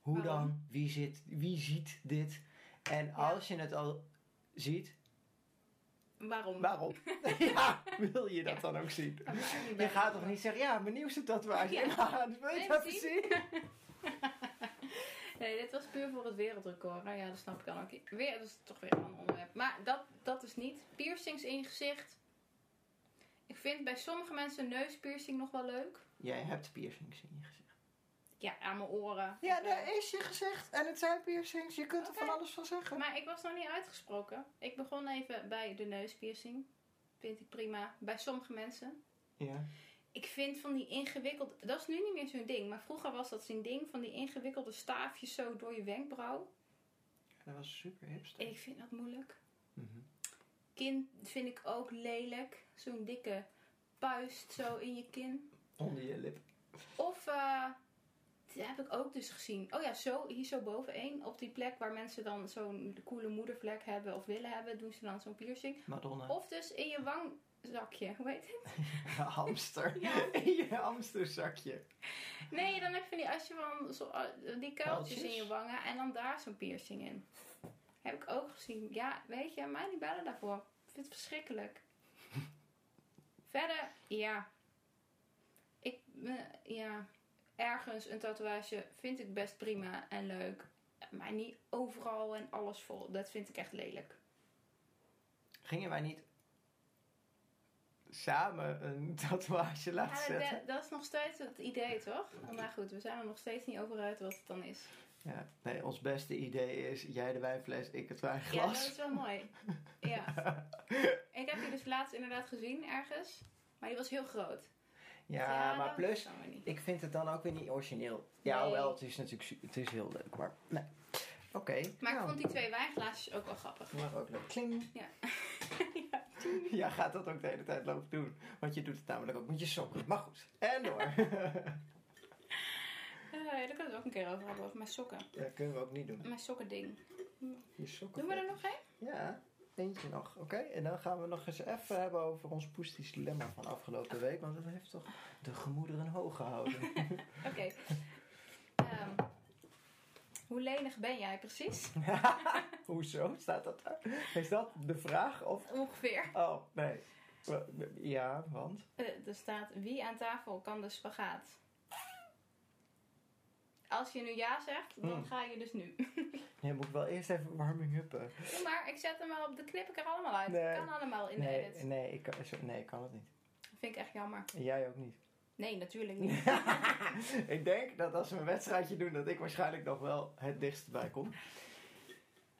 B: hoe
C: Waarom?
B: dan? Wie, zit, wie ziet dit? En als je het al ziet,
C: Waarom?
B: waarom? ja, wil je dat
C: Ja.
B: dan ook zien?
C: Ja,
B: Je gaat toch niet zeggen, ja, mijn nieuwste tatoeage.
C: Ja.
B: Ja, wil je dat
C: zie.
B: zien?
C: Nee, dit was puur voor het wereldrecord. hè. Ja, dat snap ik dan ook. Weer, dat is toch weer een ander onderwerp. Maar dat, dat is niet. Piercings in je gezicht. Ik vind bij sommige mensen neuspiercing nog wel leuk.
B: Jij hebt piercings in je gezicht.
C: Ja, aan mijn oren.
B: Ja, dat is je gezicht. En het zijn piercings. Je kunt er van alles van zeggen.
C: Maar ik was nog niet uitgesproken. Ik begon even bij de neuspiercing. Vind ik prima. Bij sommige mensen.
B: Ja.
C: Ik vind van die ingewikkelde... Dat is nu niet meer zo'n ding. Maar vroeger was dat zo'n ding. Van die ingewikkelde staafjes zo door je wenkbrauw.
B: Dat was super hipster.
C: Ik vind dat moeilijk. Kin vind ik ook lelijk. Zo'n dikke puist zo in je kin.
B: Onder je lip.
C: Of, eh dat heb ik ook dus gezien. Oh ja, zo, hier zo boveneen. Op die plek waar mensen dan zo'n coole moedervlek hebben of willen hebben, doen ze dan zo'n piercing.
B: Madonna.
C: Of dus in je wangzakje. Hoe heet het?
B: hamster.
C: Ja.
B: In je hamsterzakje.
C: Nee, dan heb je van die, als je van zo, eh, die kuiltjes in je wangen en dan daar zo'n piercing in. Heb ik ook gezien. Ja, weet je, mij niet bellen daarvoor. Ik vind het verschrikkelijk. Verder, ja. Ik, ja. Ergens een tatoeage vind ik best prima en leuk. Maar niet overal en alles vol. Dat vind ik echt lelijk.
B: Gingen wij niet samen een tatoeage laten
C: Ja,
B: zetten?
C: dat, dat is nog steeds het idee, toch? Maar goed, we zijn er nog steeds niet over uit wat het dan is.
B: Ja, nee, ons beste idee is jij de wijnfles, ik het
C: Ja, dat
B: wijnglas.
C: is wel mooi. Ja. Ik heb die dus laatst inderdaad gezien ergens. Maar die was heel groot.
B: Ja, maar plus, ik vind het dan ook weer niet origineel. Ja,
C: Nee.
B: wel, het is natuurlijk het is heel leuk, maar nee. Oké.
C: Maar ik
B: nou,
C: vond die twee wijnglaasjes ook wel grappig.
B: Maar ook leuk. Kling.
C: Ja.
B: Ja, gaat dat ook de hele tijd lopen doen. Want je doet het namelijk ook met je sokken. Maar goed, en door.
C: Eh, daar kunnen we het ook een keer over hebben, over mijn sokken.
B: dat kunnen we ook niet doen.
C: Mijn sokkending.
B: Je sokken.
C: Doen we er nog een?
B: Ja, eentje nog. Oké, en dan gaan we nog eens even hebben over ons poestisch dilemma van afgelopen week. Want dat heeft toch de gemoederen hoog gehouden.
C: Oké. Ehm, hoe lenig ben jij precies?
B: Hoezo? Staat dat daar? Is dat de vraag? Of...
C: Ongeveer.
B: Oh, nee. Ja, want?
C: Eh, er staat wie aan tafel kan de spagaat? Als je nu ja zegt, dan
B: Hmm.
C: ga je dus nu.
B: Nee, moet ik wel eerst even warming uppen.
C: Maar, ik zet hem wel op. De knip ik er allemaal uit.
B: Nee.
C: Kan allemaal in de edit.
B: nee, ik kan, nee, ik kan het niet.
C: Vind ik echt jammer.
B: En jij ook niet.
C: Nee, natuurlijk niet.
B: ik denk dat als we een wedstrijdje doen, dat ik waarschijnlijk nog wel het dichtst bij kom.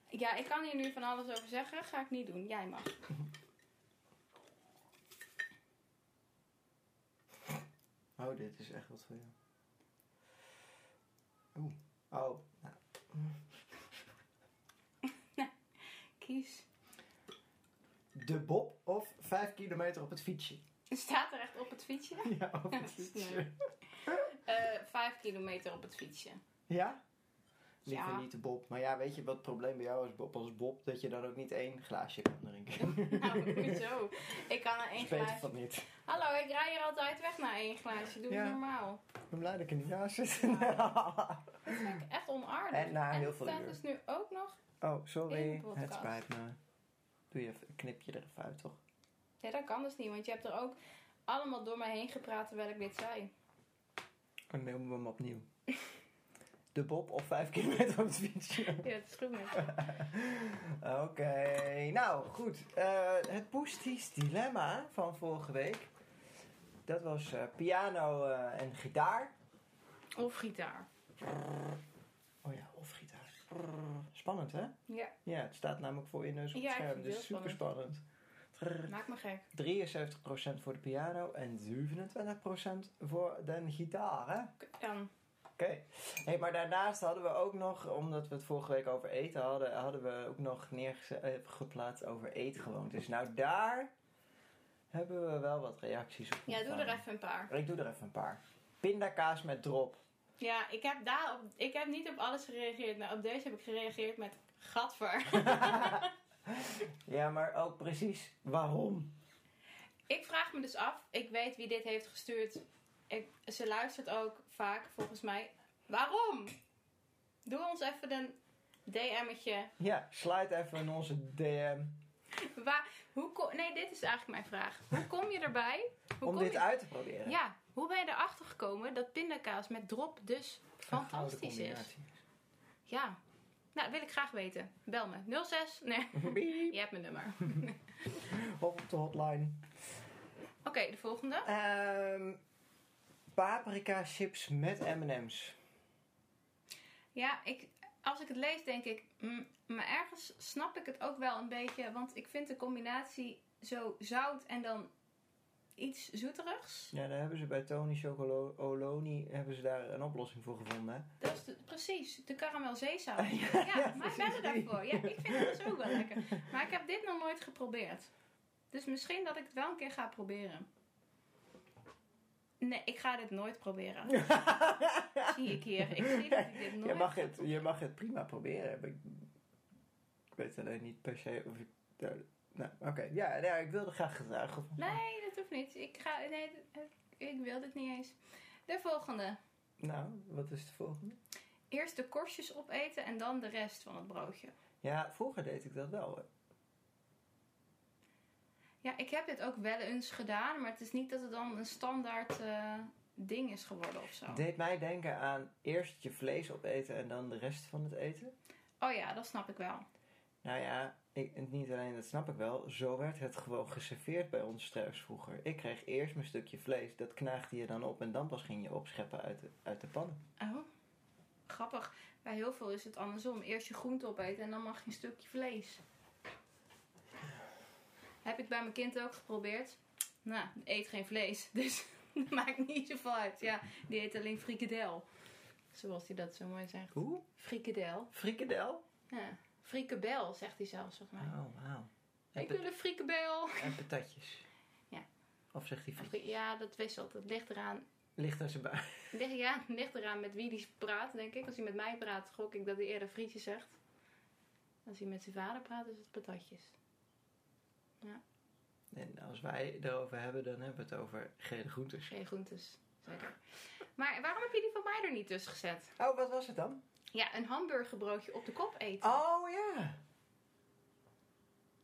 C: Ja, ik kan hier nu van alles over zeggen. Ga ik niet doen. Jij mag.
B: Oh, dit is echt wat voor jou. Oeh. Oh, nou.
C: Kies.
B: De bob of vijf kilometer op het fietsje?
C: Staat er echt op het fietsje?
B: Ja, op het fietsje.
C: Eh, vijf kilometer op het fietsje.
B: Ja? Liever
C: Ja.
B: niet de Bob. Maar ja, weet je wat het probleem bij jou is, Bob, als Bob? Dat je dan ook niet één glaasje kan drinken.
C: Nou, hoezo? Ik kan er één glaasje...
B: niet.
C: Hallo, ik rij hier altijd weg na één glaasje. Doe
B: Ja.
C: eens normaal.
B: Ik ben blij dat ik er niet naast zit.
C: Dat vind ik echt onaardig.
B: En na heel veel
C: het staat
B: uur.
C: dus nu ook nog...
B: oh, sorry. Het spijt me. Doe je even, knip je er even uit, toch?
C: Ja, dat kan dus niet, want je hebt er ook allemaal door mij heen gepraat terwijl ik dit zei.
B: Dan nemen we hem opnieuw. De Bob of vijf kilometer op het fietsje.
C: Ja, het is goed.
B: Oké, nou goed. Eh, het Poesties dilemma van vorige week. Dat was eh, piano eh, en gitaar.
C: Of gitaar.
B: Oh ja, of gitaar. Spannend hè?
C: Ja,
B: Ja, het staat namelijk voor je neus op
C: Ja,
B: het
C: ik
B: scherm. Dus super spannend.
C: maak me gek.
B: 73% voor de piano en 27% voor de gitaar hè?
C: Dan.
B: Oké. Hey, maar daarnaast hadden we ook nog, omdat we het vorige week over eten hadden, hadden we ook nog neergeplaatst over eetgewoontes. Nou, daar hebben we wel wat reacties op.
C: Ja, doe er even een paar.
B: Ik doe er even een paar. Pindakaas met drop.
C: Ja, ik heb, daar op, ik heb niet op alles gereageerd. Nou, op deze heb ik gereageerd met gadver.
B: Ja, maar ook precies waarom.
C: ik vraag me dus af, ik weet wie dit heeft gestuurd. Ik, ze luistert ook vaak, volgens mij. Waarom? Doe ons even een DM'tje.
B: Ja, slide even in onze DM
C: Waar, hoe ko- nee, dit is eigenlijk mijn vraag. Hoe kom je erbij? Hoe
B: om
C: kom
B: dit
C: je,
B: uit te proberen.
C: Ja, hoe ben je erachter gekomen dat pindakaas met drop dus fantastisch is? Ja. Nou, wil ik graag weten. Bel me. 06. Nee, je hebt mijn nummer.
B: Op de hotline.
C: Oké, de volgende.
B: Ehm paprika chips met M&M's.
C: Ja, ik, als ik het lees denk ik... mm, maar ergens snap ik het ook wel een beetje. Want ik vind de combinatie zo zout en dan iets zoeterigs.
B: Ja, daar hebben ze bij Tony Chocoloni hebben ze daar een oplossing voor gevonden. Hè?
C: Dat is de- precies, de karamel zeezout.
B: Ja,
C: Ja,
B: ja,
C: maar ik
B: precies
C: ben er daarvoor. Ja, ik vind het dus ook wel lekker. Maar ik heb dit nog nooit geprobeerd. Dus misschien dat ik het wel een keer ga proberen. Nee, ik ga dit nooit proberen. zie ik hier. Ik zie dat ik dit nooit
B: Je mag, het, je mag het prima proberen. Ik, ik weet alleen niet per se of ik... daar- Nou, oké. Ja, ja, ik wilde graag getuigen. van-
C: Nee, dat hoeft niet. Ik, ga, nee, ik wil dit niet eens. De volgende.
B: Nou, wat is de volgende?
C: Eerst de korstjes opeten en dan de rest van het broodje.
B: Ja, vroeger deed ik dat wel.
C: Ja, ik heb dit ook wel eens gedaan, maar het is niet dat het dan een standaard eh, ding is geworden of zo.
B: Het deed mij denken aan eerst je vlees opeten en dan de rest van het eten.
C: Oh ja, dat snap ik wel.
B: Nou ja, ik, niet alleen dat snap ik wel. Zo werd het gewoon geserveerd bij ons thuis vroeger. Ik kreeg eerst mijn stukje vlees, dat knaagde je dan op en dan pas ging je opscheppen uit de, uit de pan.
C: Oh, grappig. Bij heel veel is het andersom. Eerst je groente opeten en dan mag je een stukje vlees. Heb ik bij mijn kind ook geprobeerd. Nou, die eet geen vlees, dus dat maakt niet zoveel uit. Ja, die eet alleen frikadel. Zoals hij dat zo mooi zegt.
B: Hoe?
C: Frikadel.
B: Frikadel?
C: Ja. Frikabel, zegt hij zelfs, volgens mij.
B: Oh, wauw.
C: Ik wil een frikabel.
B: en patatjes.
C: Ja.
B: Of zegt hij friet?
C: Ja, dat wisselt. Het ligt eraan
B: Ligt aan zijn bui.
C: Ligt, ja, het ligt eraan met wie die praat, denk ik. Als hij met mij praat, gok ik dat hij eerder frietjes zegt. Als hij met zijn vader praat, is het patatjes.
B: En als wij het erover hebben, dan hebben we het over gele groentes.
C: Geen groentes, zeker. Maar waarom heb je die van mij er niet tussen gezet?
B: Oh, wat was het dan?
C: Ja, een hamburgerbroodje op de kop eten.
B: Oh ja.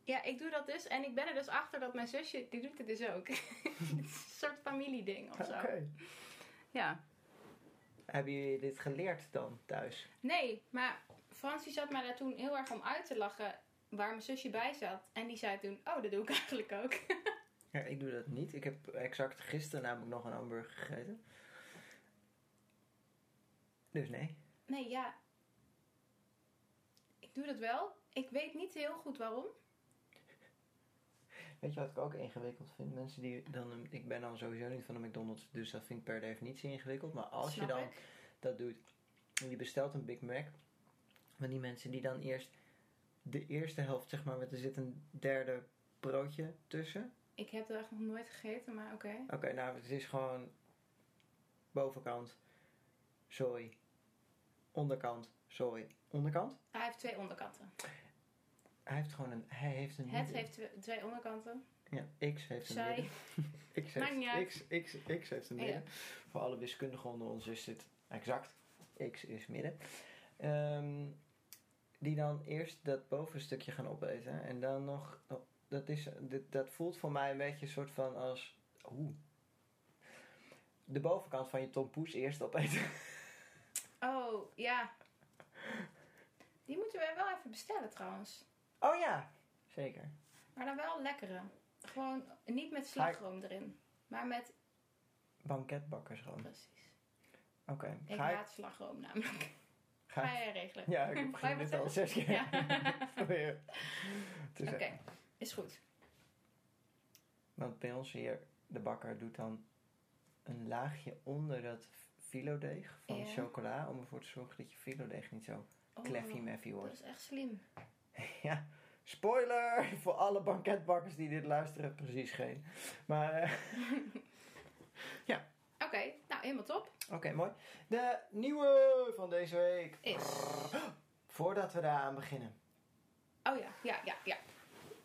C: Ja, ik doe dat dus. En ik ben er dus achter dat mijn zusje, die doet het dus ook. het is een soort familieding of
B: Oké.
C: zo. Ja.
B: Hebben jullie dit geleerd dan thuis?
C: Nee, maar Francie zat mij daar toen heel erg om uit te lachen waar mijn zusje bij zat. En die zei toen, oh, dat doe ik eigenlijk ook.
B: Ja, ik doe dat niet. Ik heb exact gisteren namelijk nog een hamburger gegeten. Dus nee.
C: Nee, ja. Ik doe dat wel. Ik weet niet heel goed waarom.
B: Weet je wat ik ook ingewikkeld vind? Mensen die dan... Ik ben dan sowieso niet van de McDonald's, dus dat vind ik per definitie ingewikkeld. Maar als
C: Snap
B: je dan
C: ik.
B: dat doet en je bestelt een Big Mac... Van die mensen die dan eerst de eerste helft, zeg maar, met er zit een derde broodje tussen.
C: Ik heb er echt nog nooit gegeten, maar oké.
B: Oké, nou, het is gewoon bovenkant zooi, onderkant zooi, onderkant.
C: Hij heeft twee onderkanten.
B: Hij heeft gewoon een, hij heeft een
C: Het heeft twee, onderkanten.
B: Ja, X heeft een
C: Zij.
B: midden. X heeft, X, X, X heeft een
C: Ja.
B: midden. Voor alle wiskundigen onder ons is dit exact. X is midden. Ehm, die dan eerst dat bovenstukje gaan opeten. En dan nog... oh, dat, is, dat voelt voor mij een beetje een soort van als... Oeh. De bovenkant van je tompoes eerst opeten.
C: Oh, ja. Die moeten we wel even bestellen trouwens.
B: Oh ja, zeker.
C: Maar dan wel lekkere. Gewoon niet met slagroom erin. Maar met...
B: Banketbakkersroom.
C: Precies.
B: Oké.
C: Ik
B: Ga ik...
C: haat slagroom namelijk.
B: Ga
C: jij regelen?
B: Ja, ik begin dit al zes keer.
C: Ja.
B: Te
C: Oké, is goed.
B: Want bij ons hier, de bakker doet dan een laagje onder dat filodeeg van
C: Ja.
B: chocola. Om ervoor te zorgen dat je filodeeg niet zo
C: Oh,
B: meffy
C: Dat
B: wordt.
C: is echt slim.
B: ja, spoiler voor alle banketbakkers die dit luisteren. Precies geen. Maar eh,
C: Oké, nou helemaal top.
B: oké, mooi. De nieuwe van deze week.
C: Is.
B: Voordat we daaraan beginnen.
C: Oh ja, ja, ja, ja.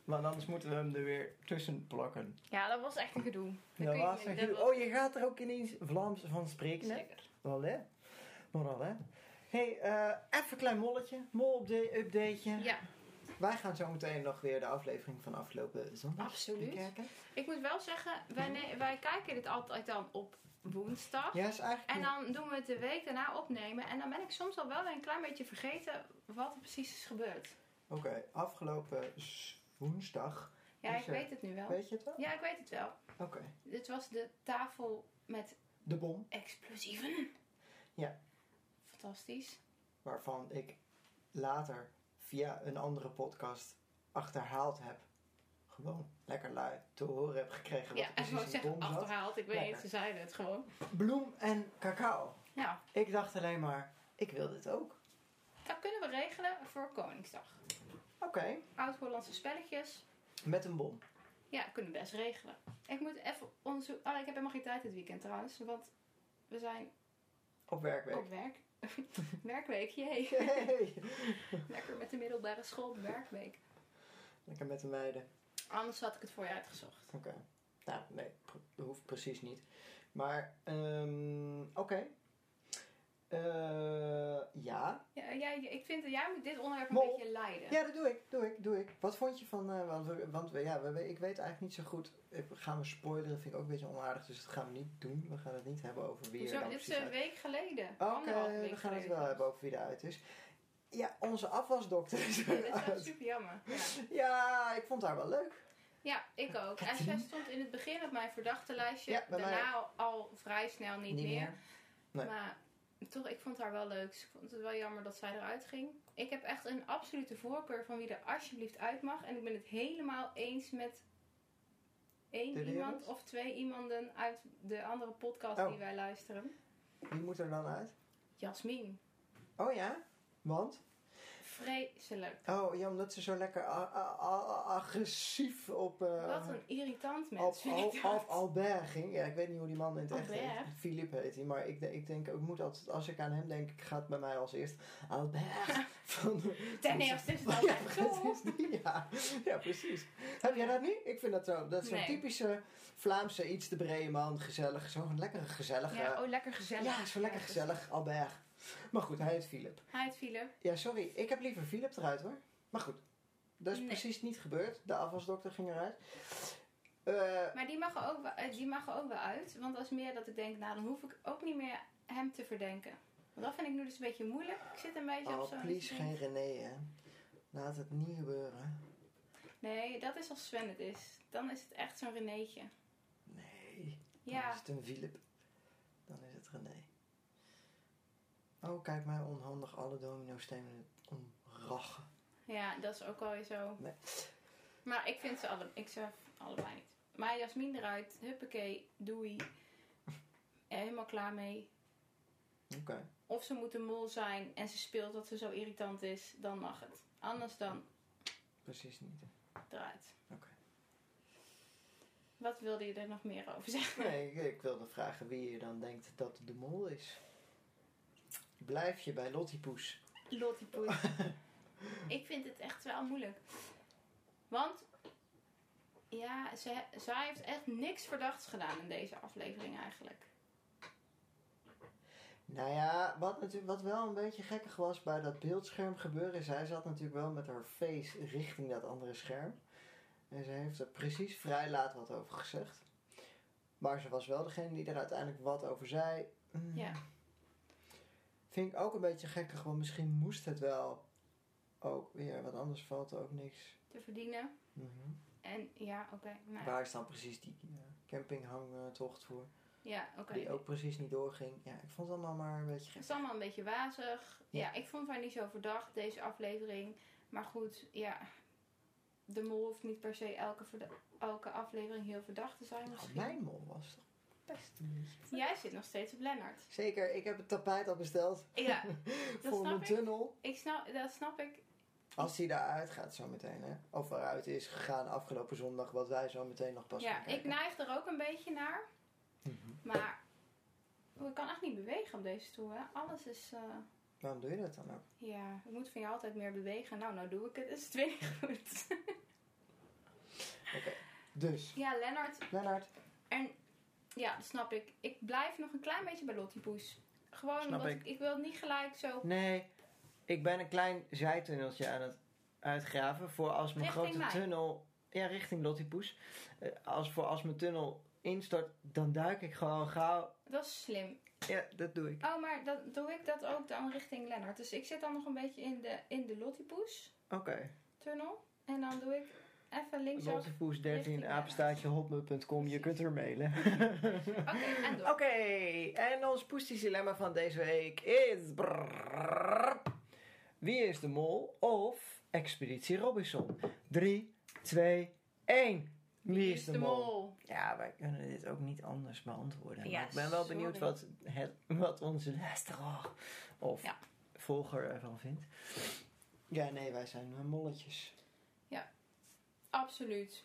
B: Want anders moeten we hem er weer tussen plakken.
C: Ja, dat was echt een gedoe. Dat
B: Dat was heel-
C: was-
B: Oh, je gaat er ook ineens Vlaams van spreken?
C: Zeker.
B: Wel hè? Maar al hè? hey, eh, even een klein molletje. Mol-updateje.
C: Ja,
B: Wij gaan zo meteen nog weer de aflevering van afgelopen zondag
C: Absoluut.
B: bekijken.
C: ik moet wel zeggen, wij, wij kijken dit altijd dan op woensdag.
B: Ja, is eigenlijk...
C: En dan doen we het de week daarna opnemen. En dan ben ik soms al wel een klein beetje vergeten wat er precies is gebeurd.
B: Oké, afgelopen woensdag.
C: Ja, ik
B: er-
C: weet het nu wel.
B: Weet je het wel?
C: Ja, ik weet het wel.
B: Oké.
C: Dit was de tafel met
B: De bom,
C: explosieven.
B: Ja.
C: Fantastisch.
B: waarvan ik later via een andere podcast achterhaald heb. Gewoon lekker lui te horen heb gekregen wat
C: Ja, en
B: precies de
C: zeggen
B: bom
C: achterhaald. Ik weet
B: Lekker.
C: niet, ze zeiden het gewoon.
B: Bloem en cacao.
C: Ja,
B: Ik dacht alleen maar, ik wil dit ook.
C: dat kunnen we regelen voor Koningsdag.
B: Oké,
C: Oud-Hollandse spelletjes.
B: met een bom.
C: Ja, kunnen we best regelen. Ik moet even onderzoeken. Oh, ik heb helemaal geen tijd dit weekend trouwens. Want we zijn
B: Op werkweek.
C: op werk. Werkweek, jee.
B: Hey.
C: Lekker met de middelbare school op werkweek.
B: Lekker met de meiden.
C: Anders had ik het voor je uitgezocht.
B: Oké. Nou, nee, dat hoeft precies niet. Maar, ehm oké. Eh, ja.
C: Ja, jij, ik vind dat jij moet dit onderwerp een
B: Mol.
C: beetje leiden.
B: Ja, dat doe ik, doe ik, doe ik. Wat vond je van, eh, want, we, want we, ja, we, ik weet eigenlijk niet zo goed. Ik, gaan we spoileren, vind ik ook een beetje onaardig, dus dat gaan we niet doen. We gaan het niet hebben over wie er
C: Hoezo?
B: dan
C: Dit is een week geleden.
B: Oké, we gaan het wel hebben over wie eruit is. Ja, onze afwasdokter
C: Ja, dat is super jammer. Ja.
B: Ja, ik vond haar wel leuk.
C: ja, ik ook. En zij stond in het begin op mijn verdachte lijstje.
B: Ja,
C: Daarna al, al vrij snel niet,
B: Niet
C: meer.
B: meer. Nee.
C: Maar toch, ik vond haar wel leuk. Dus ik vond het wel jammer dat zij eruit ging. Ik heb echt een absolute voorkeur van wie er alsjeblieft uit mag. En ik ben het helemaal eens met één iemand of twee iemanden uit de andere podcast
B: Oh.
C: die wij luisteren.
B: Wie moet er dan uit?
C: Jasmin.
B: Oh ja? Want?
C: Vreselijk.
B: Oh ja, omdat ze zo lekker agressief op... eh,
C: Wat een irritant mens
B: op,
C: dat.
B: op Albert ging. Ja, ik weet niet hoe die man in het echt heet. Philippe heet hij. Maar ik, ik denk, ik moet altijd, als ik aan hem denk, gaat het bij mij als eerst Albert. Van,
C: Ten eerste is het
B: Ja, precies. Ja, ja, precies. Heb jij dat niet? Ik vind dat zo. Dat is zo'n
C: Nee.
B: typische Vlaamse, iets te brede man. Gezellig. Zo'n lekkere gezellige...
C: Ja, oh, lekker gezellig.
B: Ja, zo lekker
C: Ja,
B: gezellig. Albert. Maar goed, hij heet Philip.
C: Hij het Philip.
B: Ja, sorry. Ik heb liever Philip eruit hoor. Maar goed. Dat is
C: Nee.
B: precies niet gebeurd. De afwasdokter ging eruit. Eh,
C: Maar die mag, er ook wel, eh, die mag er ook wel uit. Want is meer dat ik denk, nou dan hoef ik ook niet meer hem te verdenken. Want dat vind ik nu dus een beetje moeilijk. Ik zit een beetje op
B: Oh,
C: zo'n...
B: please, geen René, hè. Laat het niet gebeuren.
C: Nee, dat is als Sven het is. Dan is het echt zo'n Renéetje.
B: Nee.
C: Ja.
B: Is het een Philip. Dan is het René. Oh, kijk mij onhandig alle domino-stenen omrachen.
C: Ja, dat is ook wel weer zo.
B: Nee.
C: Maar ik vind ze alle, ik ze allebei niet. Maar Jasmin eruit, huppakee, doei. Helemaal klaar mee.
B: Oké.
C: Of ze moet een mol zijn en ze speelt dat ze zo irritant is, dan mag het. Anders dan
B: Precies niet.
C: eruit. Wat wilde je er nog meer over zeggen?
B: Nee, ik, ik wilde vragen wie je dan denkt dat de mol is. Blijf je bij Lottie-poes?
C: Lottie-poes. ik vind het echt wel moeilijk. Want, ja, ze, zij heeft echt niks verdachts gedaan in deze aflevering eigenlijk.
B: Nou ja, wat, natuurlijk, wat wel een beetje gekkig was bij dat beeldscherm gebeuren. Zij zat natuurlijk wel met haar face richting dat andere scherm. En ze heeft er precies vrij laat wat over gezegd. Maar ze was wel degene die er uiteindelijk wat over zei. Mm,
C: Ja.
B: Vind ik ook een beetje gekkig, want misschien moest het wel ook weer, want anders valt er ook niks.
C: Te verdienen.
B: Mhm.
C: En ja, oké.
B: Waar is dan precies die uh, campinghangtocht voor?
C: ja, oké.
B: Die ook precies niet doorging. Ja, ik vond het allemaal maar een beetje
C: Het
B: gek.
C: is allemaal een beetje wazig. Ja.
B: Ja.
C: ik vond haar niet zo verdacht, deze aflevering. Maar goed, ja. De mol hoeft niet per se elke, elke aflevering heel verdacht te zijn
B: Nou,
C: misschien.
B: mijn mol was toch
C: Jij zit nog steeds op Lennart.
B: Zeker, ik heb het tapijt al besteld
C: Ja,
B: voor mijn tunnel.
C: ik snap, dat snap ik.
B: Als die daaruit gaat zo meteen, hè. Of eruit is gegaan afgelopen zondag, wat wij zo meteen nog pas
C: Ja,
B: gaan
C: ik neig er ook een beetje naar.
B: Mhm.
C: Maar ik kan echt niet bewegen op deze stoel, hè. Alles is... eh,
B: Waarom doe je dat dan ook?
C: ja, ik moet van jou altijd meer bewegen. Nou, nou doe ik het. Is het weer goed.
B: Oké, dus,
C: ja, Lennart.
B: Lennart.
C: En ja, dat snap ik. Ik blijf nog een klein beetje bij Lottie Poes. Gewoon
B: Snap
C: omdat
B: ik.
C: wil het niet gelijk zo
B: Nee, ik ben een klein zijtunneltje aan het uitgraven voor als mijn
C: Richting
B: grote
C: mij?
B: tunnel... Ja, richting Lottiepoes. Eh, als voor als mijn tunnel instort, dan duik ik gewoon gauw...
C: Dat is slim.
B: Ja, dat doe ik.
C: Oh, maar dat, doe ik dat ook dan richting Lennart. Dus ik zit dan nog een beetje in de, in de Lottipoes
B: Oké.
C: tunnel. En dan doe ik even linksaf. Oké,
B: Lottepoes13
C: richting
B: apenstaartje hotmail.com. Je kunt er mailen.
C: en.
B: Oké, en ons poestisch dilemma van deze week is... Wie is de mol of Expeditie Robinson? 3, 2, 1. Wie is de, mol? Ja, wij kunnen dit ook niet anders beantwoorden.
C: Ja,
B: maar ik ben wel benieuwd wat, het, wat onze luisteraar of
C: Ja.
B: volger ervan vindt. Ja, nee, wij zijn eh, molletjes.
C: Absoluut.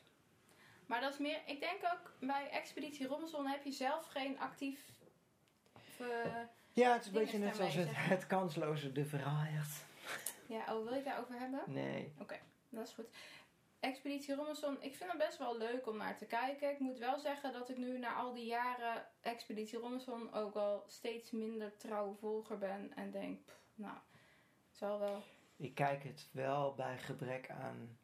C: Maar dat is meer... Ik denk ook bij Expeditie Robinson heb je zelf geen actief... eh,
B: Ja, het is een beetje net zoals het, het kansloze de verraaierd.
C: ja, oh, wil je het daarover hebben?
B: Nee.
C: Dat is goed. Expeditie Robinson, ik vind het best wel leuk om naar te kijken. Ik moet wel zeggen dat ik nu na al die jaren Expeditie Robinson ook al steeds minder trouw volger ben. En denk, pff, nou, het zal wel.
B: Ik kijk het wel bij gebrek aan...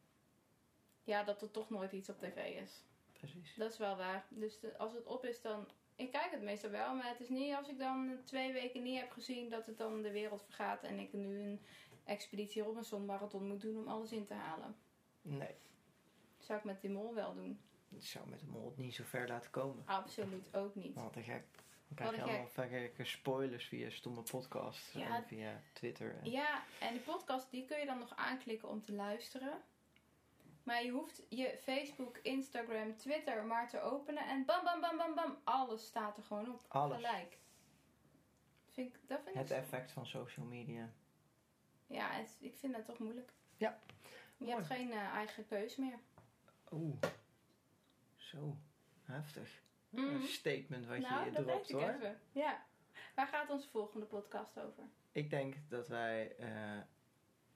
C: Ja, dat er toch nooit iets op tv is.
B: Precies.
C: Dat is wel waar. Dus de- als het op is, dan. Ik kijk het meestal wel, maar het is niet als ik dan twee weken niet heb gezien dat het dan de wereld vergaat en ik nu een Expeditie Robinson marathon moet doen om alles in te halen.
B: Nee,
C: zou ik met die mol wel doen.
B: ik zou met de mol niet zo ver laten komen.
C: Absoluut ook niet.
B: Want dan, ga ik, dan krijg je allemaal verkeerde spoilers via stomme podcasts
C: Ja.
B: en via Twitter. En...
C: Ja, en die podcast die kun je dan nog aanklikken om te luisteren. Maar je hoeft je Facebook, Instagram, Twitter maar te openen. En bam, bam, bam, bam, bam. Alles staat er gewoon op.
B: Alles.
C: Gelijk. Vind ik, dat vind
B: Het
C: ik...
B: effect van social media.
C: Ja, het- ik vind dat toch moeilijk.
B: Ja.
C: Je
B: Mooi.
C: hebt geen eh, eigen keus meer.
B: Oeh, zo heftig.
C: Mhm.
B: Een statement wat
C: nou,
B: je
C: dat
B: dropt
C: weet ik
B: hoor.
C: even. Ja. Waar gaat onze volgende podcast over?
B: Ik denk dat wij eh,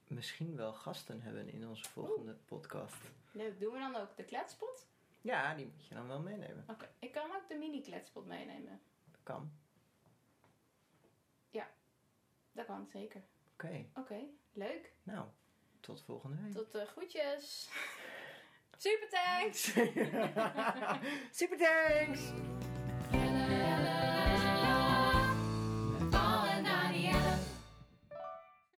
B: misschien wel gasten hebben in onze volgende podcast.
C: Leuk, doen we dan ook de kletspot?
B: Ja, die moet je dan wel meenemen.
C: Oké, ik kan ook de mini kletspot meenemen.
B: Dat kan.
C: Dat kan zeker.
B: Oké,
C: Oké, leuk.
B: nou, tot volgende week.
C: Tot de groetjes. Super thanks!
B: Super thanks!